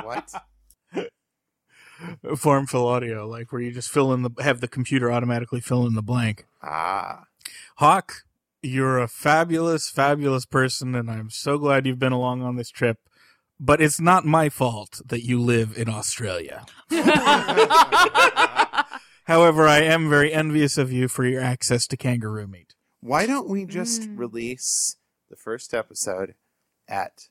what? Form fill audio, like where you just fill in the have the computer automatically fill in the blank. Ah. Hawk, you're a fabulous, fabulous person, and I'm so glad you've been along on this trip. But it's not my fault that you live in Australia. However, I am very envious of you for your access to kangaroo meat. Why don't we just Mm. release the first episode at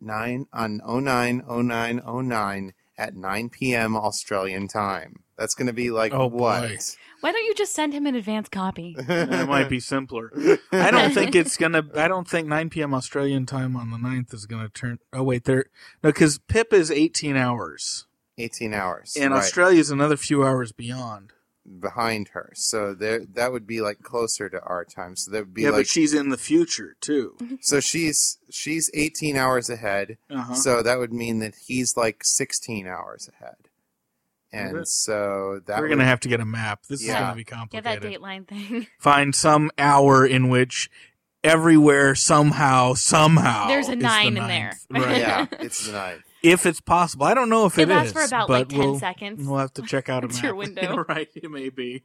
nine on 09 09 09 at 9 p.m. Australian time? That's going to be like Oh, what? boy. Why don't you just send him an advance copy? It might be simpler. I don't think it's gonna. I don't think 9 p.m. Australian time on the 9th is gonna turn. Oh wait, there. No, because Pip is 18 hours, 18 hours. and right, Australia is another few hours beyond. Behind her. So there, that would be like closer to our time. So that would be yeah, like but she's in the future too. So she's she's 18 hours ahead. Uh-huh. So that would mean that he's like 16 hours ahead. And Okay. so that We're would- gonna have to get a map. This is gonna be complicated. Get complicated. that dateline thing. Find some hour in which everywhere somehow somehow There's a is the nine in ninth. there. Right. Yeah, it's the night. If it's possible, I don't know if It it lasts is, for about, but like, 10 we'll- seconds. We'll have to check out a map. your window. right, it may be.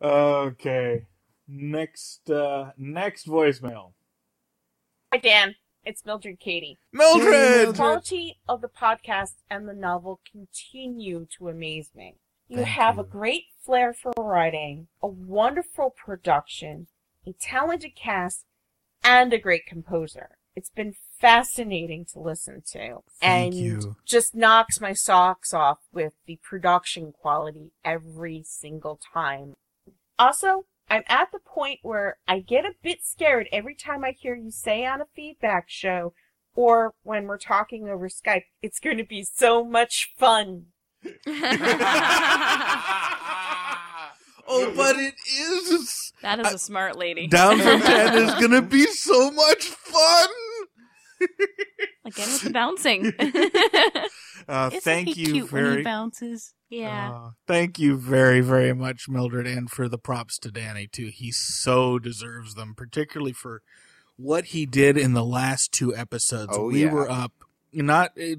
Okay. Next uh next voicemail. Hi, Dan. It's Mildred Katie. Mildred! The quality of the podcast and the novel continue to amaze me. You Thank have a great flair for writing, a wonderful production, a talented cast, and a great composer. It's been fascinating to listen to. Thank and you. just knocks my socks off with the production quality every single time. Also, I'm at the point where I get a bit scared every time I hear you say on a feedback show or when we're talking over Skype, it's going to be so much fun. Oh, but it is. That is a smart lady. Down from 10 is going to be so much fun. Again with the bouncing. Uh, Isn't thank he you cute when very he bounces? Yeah. Uh, thank you very, very much, Mildred, and for the props to Danny too. He so deserves them, particularly for what he did in the last two episodes. Oh, we yeah. were up. Not, eh,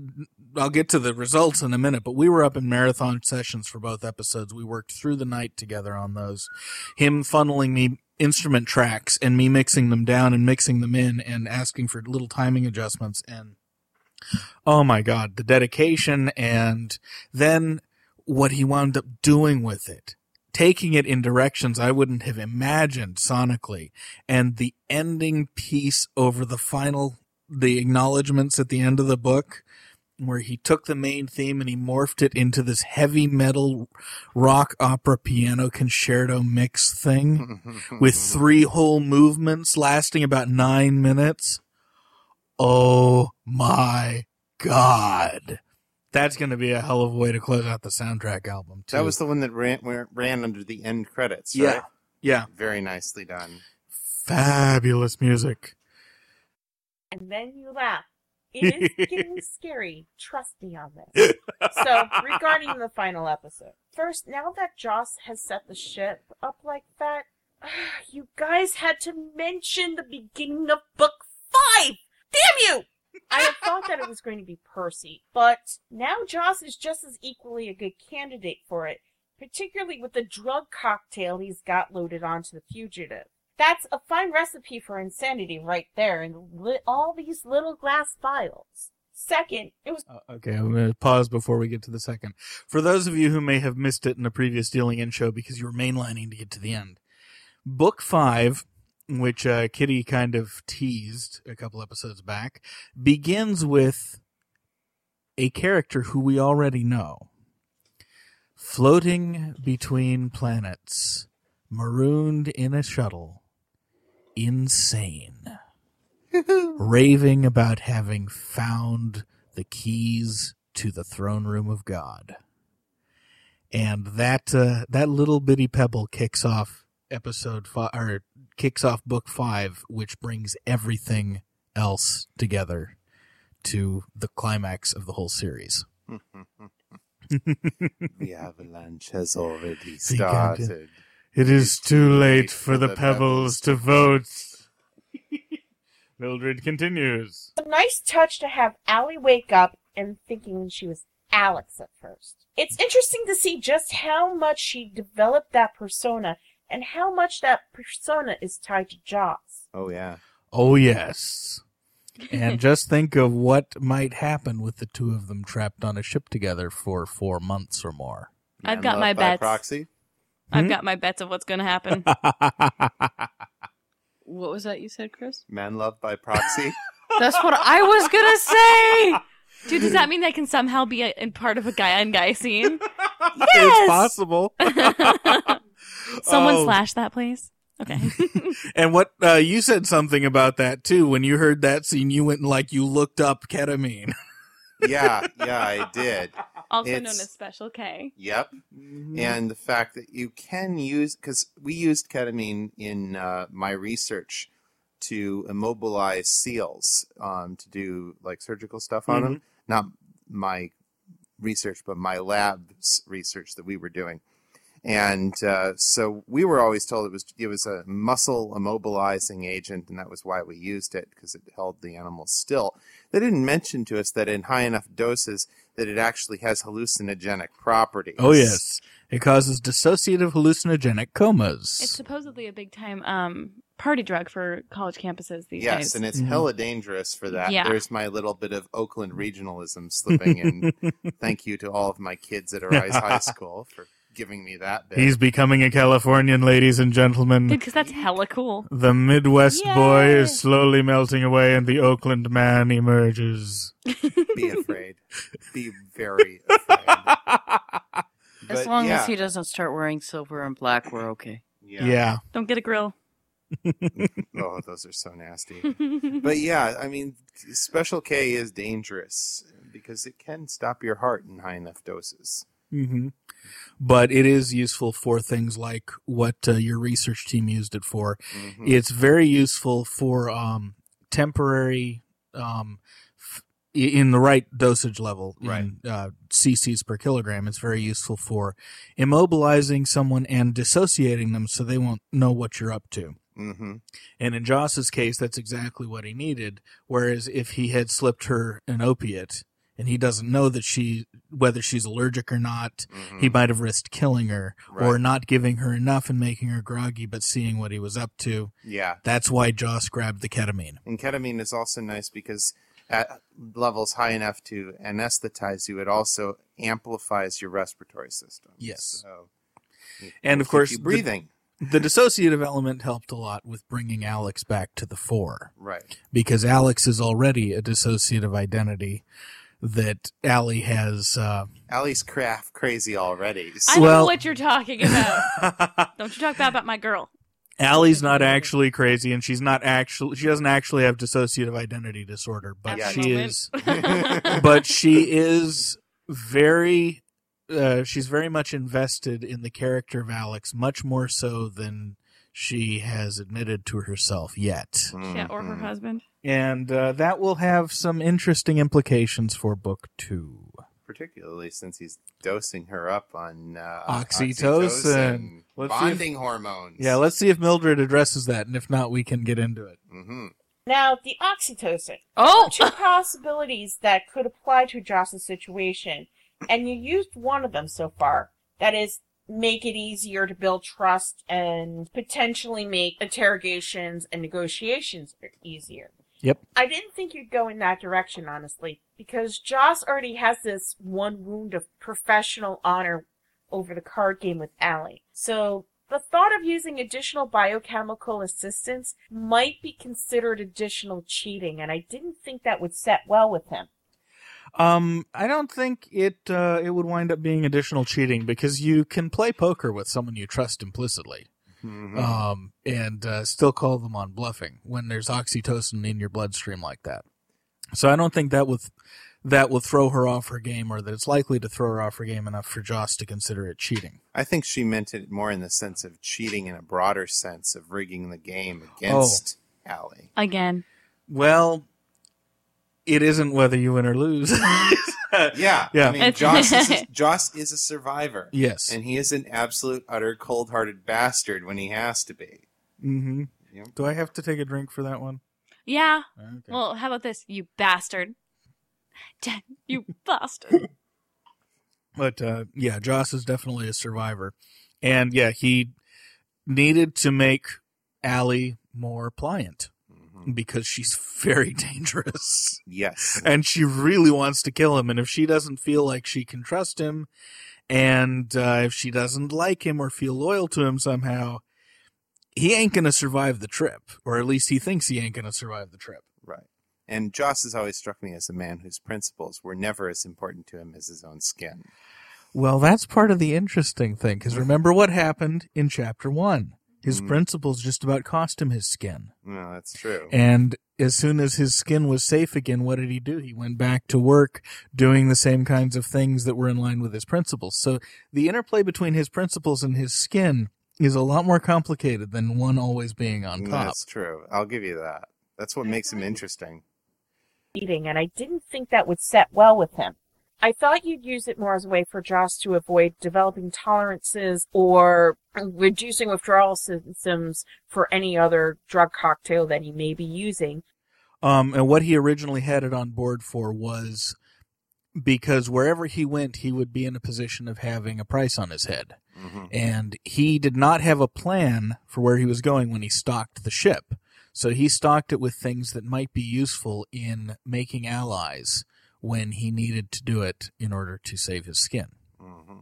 I'll get to the results in a minute, but we were up in marathon sessions for both episodes. We worked through the night together on those. Him funneling me instrument tracks and me mixing them down and mixing them in and asking for little timing adjustments and oh my god the dedication and then what he wound up doing with it. Taking it in directions i wouldn't have imagined sonically and the ending piece over the final the acknowledgments at the end of the book where he took the main theme and he morphed it into this heavy metal rock opera piano concerto mix thing with three whole movements lasting about nine minutes. Oh my god. That's going to be a hell of a way to close out the soundtrack album, too. That was the one that ran ran under the end credits, Yeah. Yeah. Very nicely done. fabulous music. and then you laugh. It is getting scary. Trust me on this. So, regarding the final episode. First, now that Joss has set the ship up like that, you guys had to mention the beginning of book five! Damn you! I had thought that it was going to be Percy, but now Joss is just as equally a good candidate for it, particularly with the drug cocktail he's got loaded onto the fugitive. That's a fine recipe for insanity right there in li- all these little glass vials. Second, it was Okay, I'm going to pause before we get to the second. For those of you who may have missed it in a previous Dealing In show because you were mainlining to get to the end, Book 5, which uh, Kitty kind of teased a couple episodes back, begins with a character who we already know. Floating between planets, marooned in a shuttle, insane raving about having found the keys to the throne room of God. And that uh, that little bitty pebble kicks off episode five, or kicks off book five, which brings everything else together to the climax of the whole series. the avalanche has already started. It is too late for the the pebbles to vote. Mildred continues. a nice touch to have Allie wake up and thinking she was Alex at first. It's interesting to see just how much she developed that persona and how much that persona is tied to Joss. Oh yeah. Oh yes. and just think of what might happen with the two of them trapped on a ship together for four months or more. I've got my bets. proxy. I've Hmm? got my bets of what's going to happen. What was that you said, Chris? Man love by proxy. That's what I was gonna say. Dude, does that mean they can somehow be a, in part of a guy on guy scene? It's possible. Someone Oh. slash that, please. Okay. And what uh, you said something about that too. When you heard that scene, you went and like you looked up ketamine. yeah, yeah, I did. Also known as Special K. Yep. And the fact that you can use, because we used ketamine in uh, my research to immobilize seals um, to do like surgical stuff on them. Not my research, but my lab's research that we were doing. And uh, so we were always told it was it was a muscle immobilizing agent, and that was why we used it because it held the animals still. They didn't mention to us that in high enough doses that it actually has hallucinogenic properties. Oh yes, it causes dissociative hallucinogenic comas. It's supposedly a big time um, party drug for college campuses these Yes, days. Yes, and it's hella dangerous for that. Yeah. There's my little bit of Oakland regionalism slipping in. Thank you to all of my kids at Arise High School for giving me that bit. He's becoming a Californian, ladies and gentlemen. because that's hella cool. The Midwest boy is slowly melting away, and the Oakland man emerges. Be afraid. Be very afraid. As But, long yeah. as he doesn't start wearing silver and black, we're okay. Yeah. Yeah. Don't get a grill. oh, those are so nasty. but yeah, I mean, Special K is dangerous because it can stop your heart in high enough doses. Hmm But it is useful for things like what uh, your research team used it for. Mhm. It's very useful for um, temporary, um, f- in the right dosage level, in uh, cc's per kilogram. It's very useful for immobilizing someone and dissociating them so they won't know what you're up to. Mm-hmm. And in Joss's case, that's exactly what he needed. Whereas if he had slipped her an opiate and he doesn't know that she, whether she's allergic or not, he might have risked killing her or Mm-hmm. Not giving her enough and making her groggy, but seeing what he was up to. Yeah. That's why Joss grabbed the ketamine. And ketamine is also nice because at levels high enough to anesthetize you, it also amplifies your respiratory system. Yes. So And of course, you the- breathing. The, dissociative element helped a lot with bringing Alex back to the fore. Right. Because Alex is already a dissociative identity that Allie has. Uh, Allie's craft crazy already. I know Well- what you're talking about. Don't you talk bad about my girl. Allie's not actually crazy, and she's not actually she doesn't actually have dissociative identity disorder, but At the she is, but she is very, uh, she's very much invested in the character of Alex, much more so than she has admitted to herself yet. Yeah, or her husband. And uh, that will have some interesting implications for book two. Particularly since he's dosing her up on uh, Oxytocin. Let's see if- bonding hormones. Yeah, let's see if Mildred addresses that, and if not, we can get into it. Mm-hmm. Now, the oxytocin. Oh! Two possibilities that could apply to Joss's situation, and you used one of them so far. That is, make it easier to build trust and potentially make interrogations and negotiations easier. Yep. I didn't think you'd go in that direction, honestly, because Joss already has this one wound of professional honor over the card game with Allie. So the thought of using additional biochemical assistance might be considered additional cheating, and I didn't think that would set well with him. Um, I don't think it uh, it would wind up being additional cheating because you can play poker with someone you trust implicitly, Mhm. um, and uh, still call them on bluffing when there's oxytocin in your bloodstream like that. So I don't think that would that will throw her off her game, or that it's likely to throw her off her game enough for Joss to consider it cheating. I think she meant it more in the sense of cheating in a broader sense of rigging the game against Allie. Again. Well, it isn't whether you win or lose. Yeah, Yeah. I mean, Joss is, a, Joss is a survivor. Yes. and he is an absolute, utter, cold-hearted bastard when he has to be. Mm-hmm. Yep. Do I have to take a drink for that one? Yeah. Well, how about this, you bastard? Dan, you bastard. But uh, yeah, Joss is definitely a survivor, and yeah, he needed to make Allie more pliant because she's very dangerous. Yes, and she really wants to kill him. And if she doesn't feel like she can trust him, and uh, if she doesn't like him or feel loyal to him somehow, he ain't gonna survive the trip, or at least he thinks he ain't gonna survive the trip. Right. And Joss has always struck me as a man whose principles were never as important to him as his own skin. Well, that's part of the interesting thing, because remember what happened in chapter one. His mm. principles just about cost him his skin. No, that's true. And as soon as his skin was safe again, what did he do? He went back to work doing the same kinds of things that were in line with his principles. So the interplay between his principles and his skin is a lot more complicated than one always being on top. That's true. I'll give you that. That's what makes him interesting. Eating, and I didn't think that would set well with him. I thought you'd use it more as a way for Joss to avoid developing tolerances or reducing withdrawal symptoms for any other drug cocktail that he may be using. Um, and what he originally had it on board for was because wherever he went, he would be in a position of having a price on his head. And he did not have a plan for where he was going when he stocked the ship. So he stocked it with things that might be useful in making allies when he needed to do it in order to save his skin. Mm-hmm.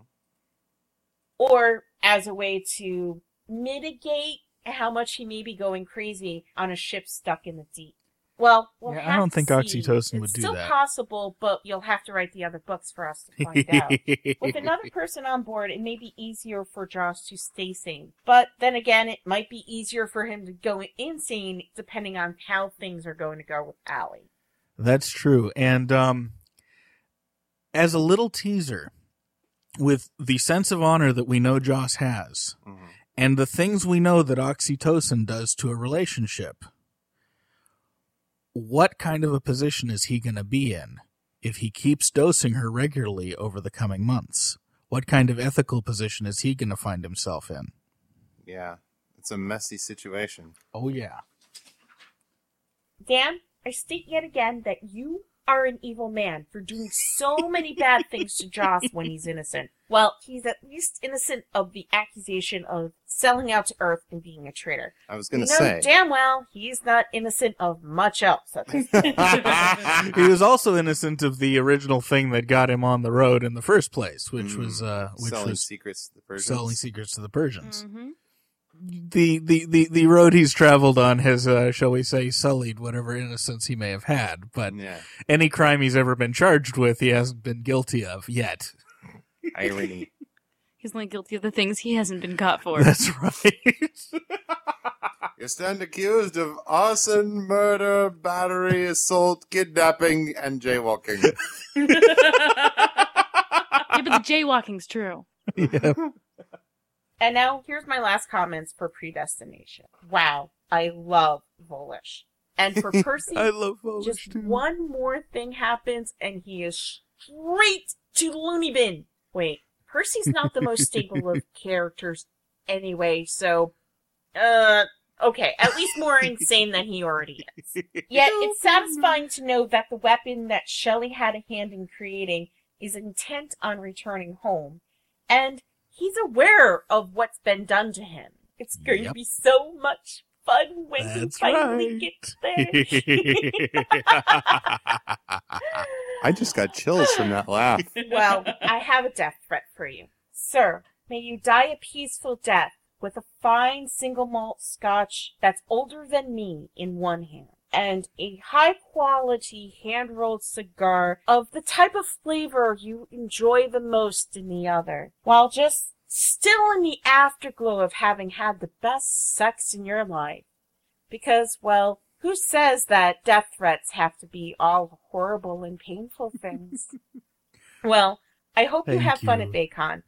or as a way to mitigate how much he may be going crazy on a ship stuck in the deep. Well, we'll Yeah, I don't to think see. oxytocin would it's do still that. possible, but you'll have to write the other books for us to find out. With another person on board, it may be easier for Joss to stay sane. But then again, it might be easier for him to go insane depending on how things are going to go with Allie. That's true. And um, as a little teaser, with the sense of honor that we know Joss has, and the things we know that oxytocin does to a relationship, what kind of a position is he going to be in if he keeps dosing her regularly over the coming months? What kind of ethical position is he going to find himself in? Yeah, it's a messy situation. Oh, yeah. Dan, I state yet again that you are an evil man for doing so many bad things to Joss when he's innocent. Well, he's at least innocent of the accusation of selling out to Earth and being a traitor. I was going You to know say. damn well he's not innocent of much else. at this point. he was also innocent of the original thing that got him on the road in the first place, which was uh, which Selling was secrets to the Persians. selling secrets to the Persians. Mm-hmm. The, the the the road he's traveled on has, uh, shall we say, sullied whatever innocence he may have had. But Yeah. any crime he's ever been charged with, he hasn't been guilty of yet. Irony. He's only guilty of the things he hasn't been caught for. That's right. You stand accused of arson, murder, battery, assault, kidnapping, and jaywalking. yeah, but the jaywalking's true. yeah. And now here's my last comments for predestination. Wow, I love Volish. And for Percy, I love Volish just too. one more thing happens and he is straight to the loony bin. Wait, Percy's not the most stable of characters anyway, so uh okay, at least more insane than he already is. Yet it's satisfying to know that the weapon that Shelley had a hand in creating is intent on returning home, and he's aware of what's been done to him. It's going to be so much fun when That's he finally right. gets there. I just got chills from that laugh. well, I have a death threat for you. Sir, may you die a peaceful death with a fine single malt scotch that's older than me in one hand and a high quality hand rolled cigar of the type of flavor you enjoy the most in the other, while just still in the afterglow of having had the best sex in your life. Because, well, who says that death threats have to be all horrible and painful things? well, I hope you Thank have fun at Baycon.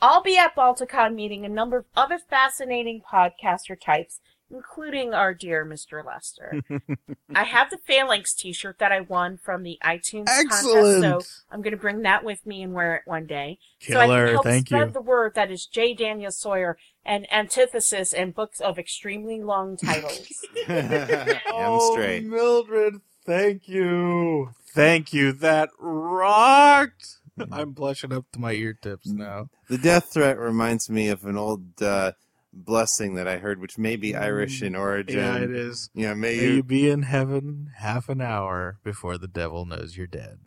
I'll be at Balticon meeting a number of other fascinating podcaster types, including our dear Mr. Lester. I have the Phalanx t-shirt that I won from the iTunes contest, so I'm going to bring that with me and wear it one day. so I Killer, can help thank spread you. the word that is J. Daniel Sawyer and Antithesis and books of extremely long titles. oh, straight. Mildred, thank you. Thank you. That rocked. I'm blushing up to my ear tips now. The death threat reminds me of an old uh, blessing that I heard, which may be Irish mm, in origin. Yeah, it is. Yeah, may, May you. you be in heaven half an hour before the devil knows you're dead.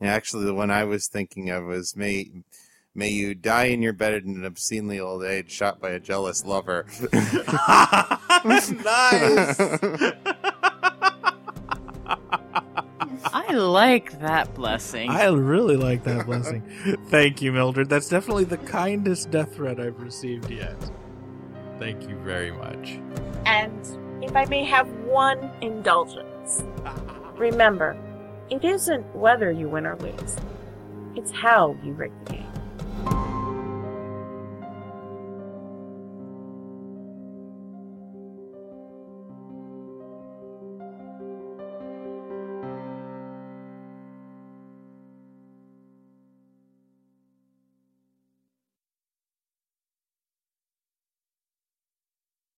Yeah, actually, the one I was thinking of was may may you die in your bed in an obscenely old age, shot by a jealous lover. nice. I like that blessing. I really like that blessing. Thank you, Mildred. That's definitely the kindest death threat I've received yet. Thank you very much. And if I may have one indulgence, remember, it isn't whether you win or lose, it's how you rig the game.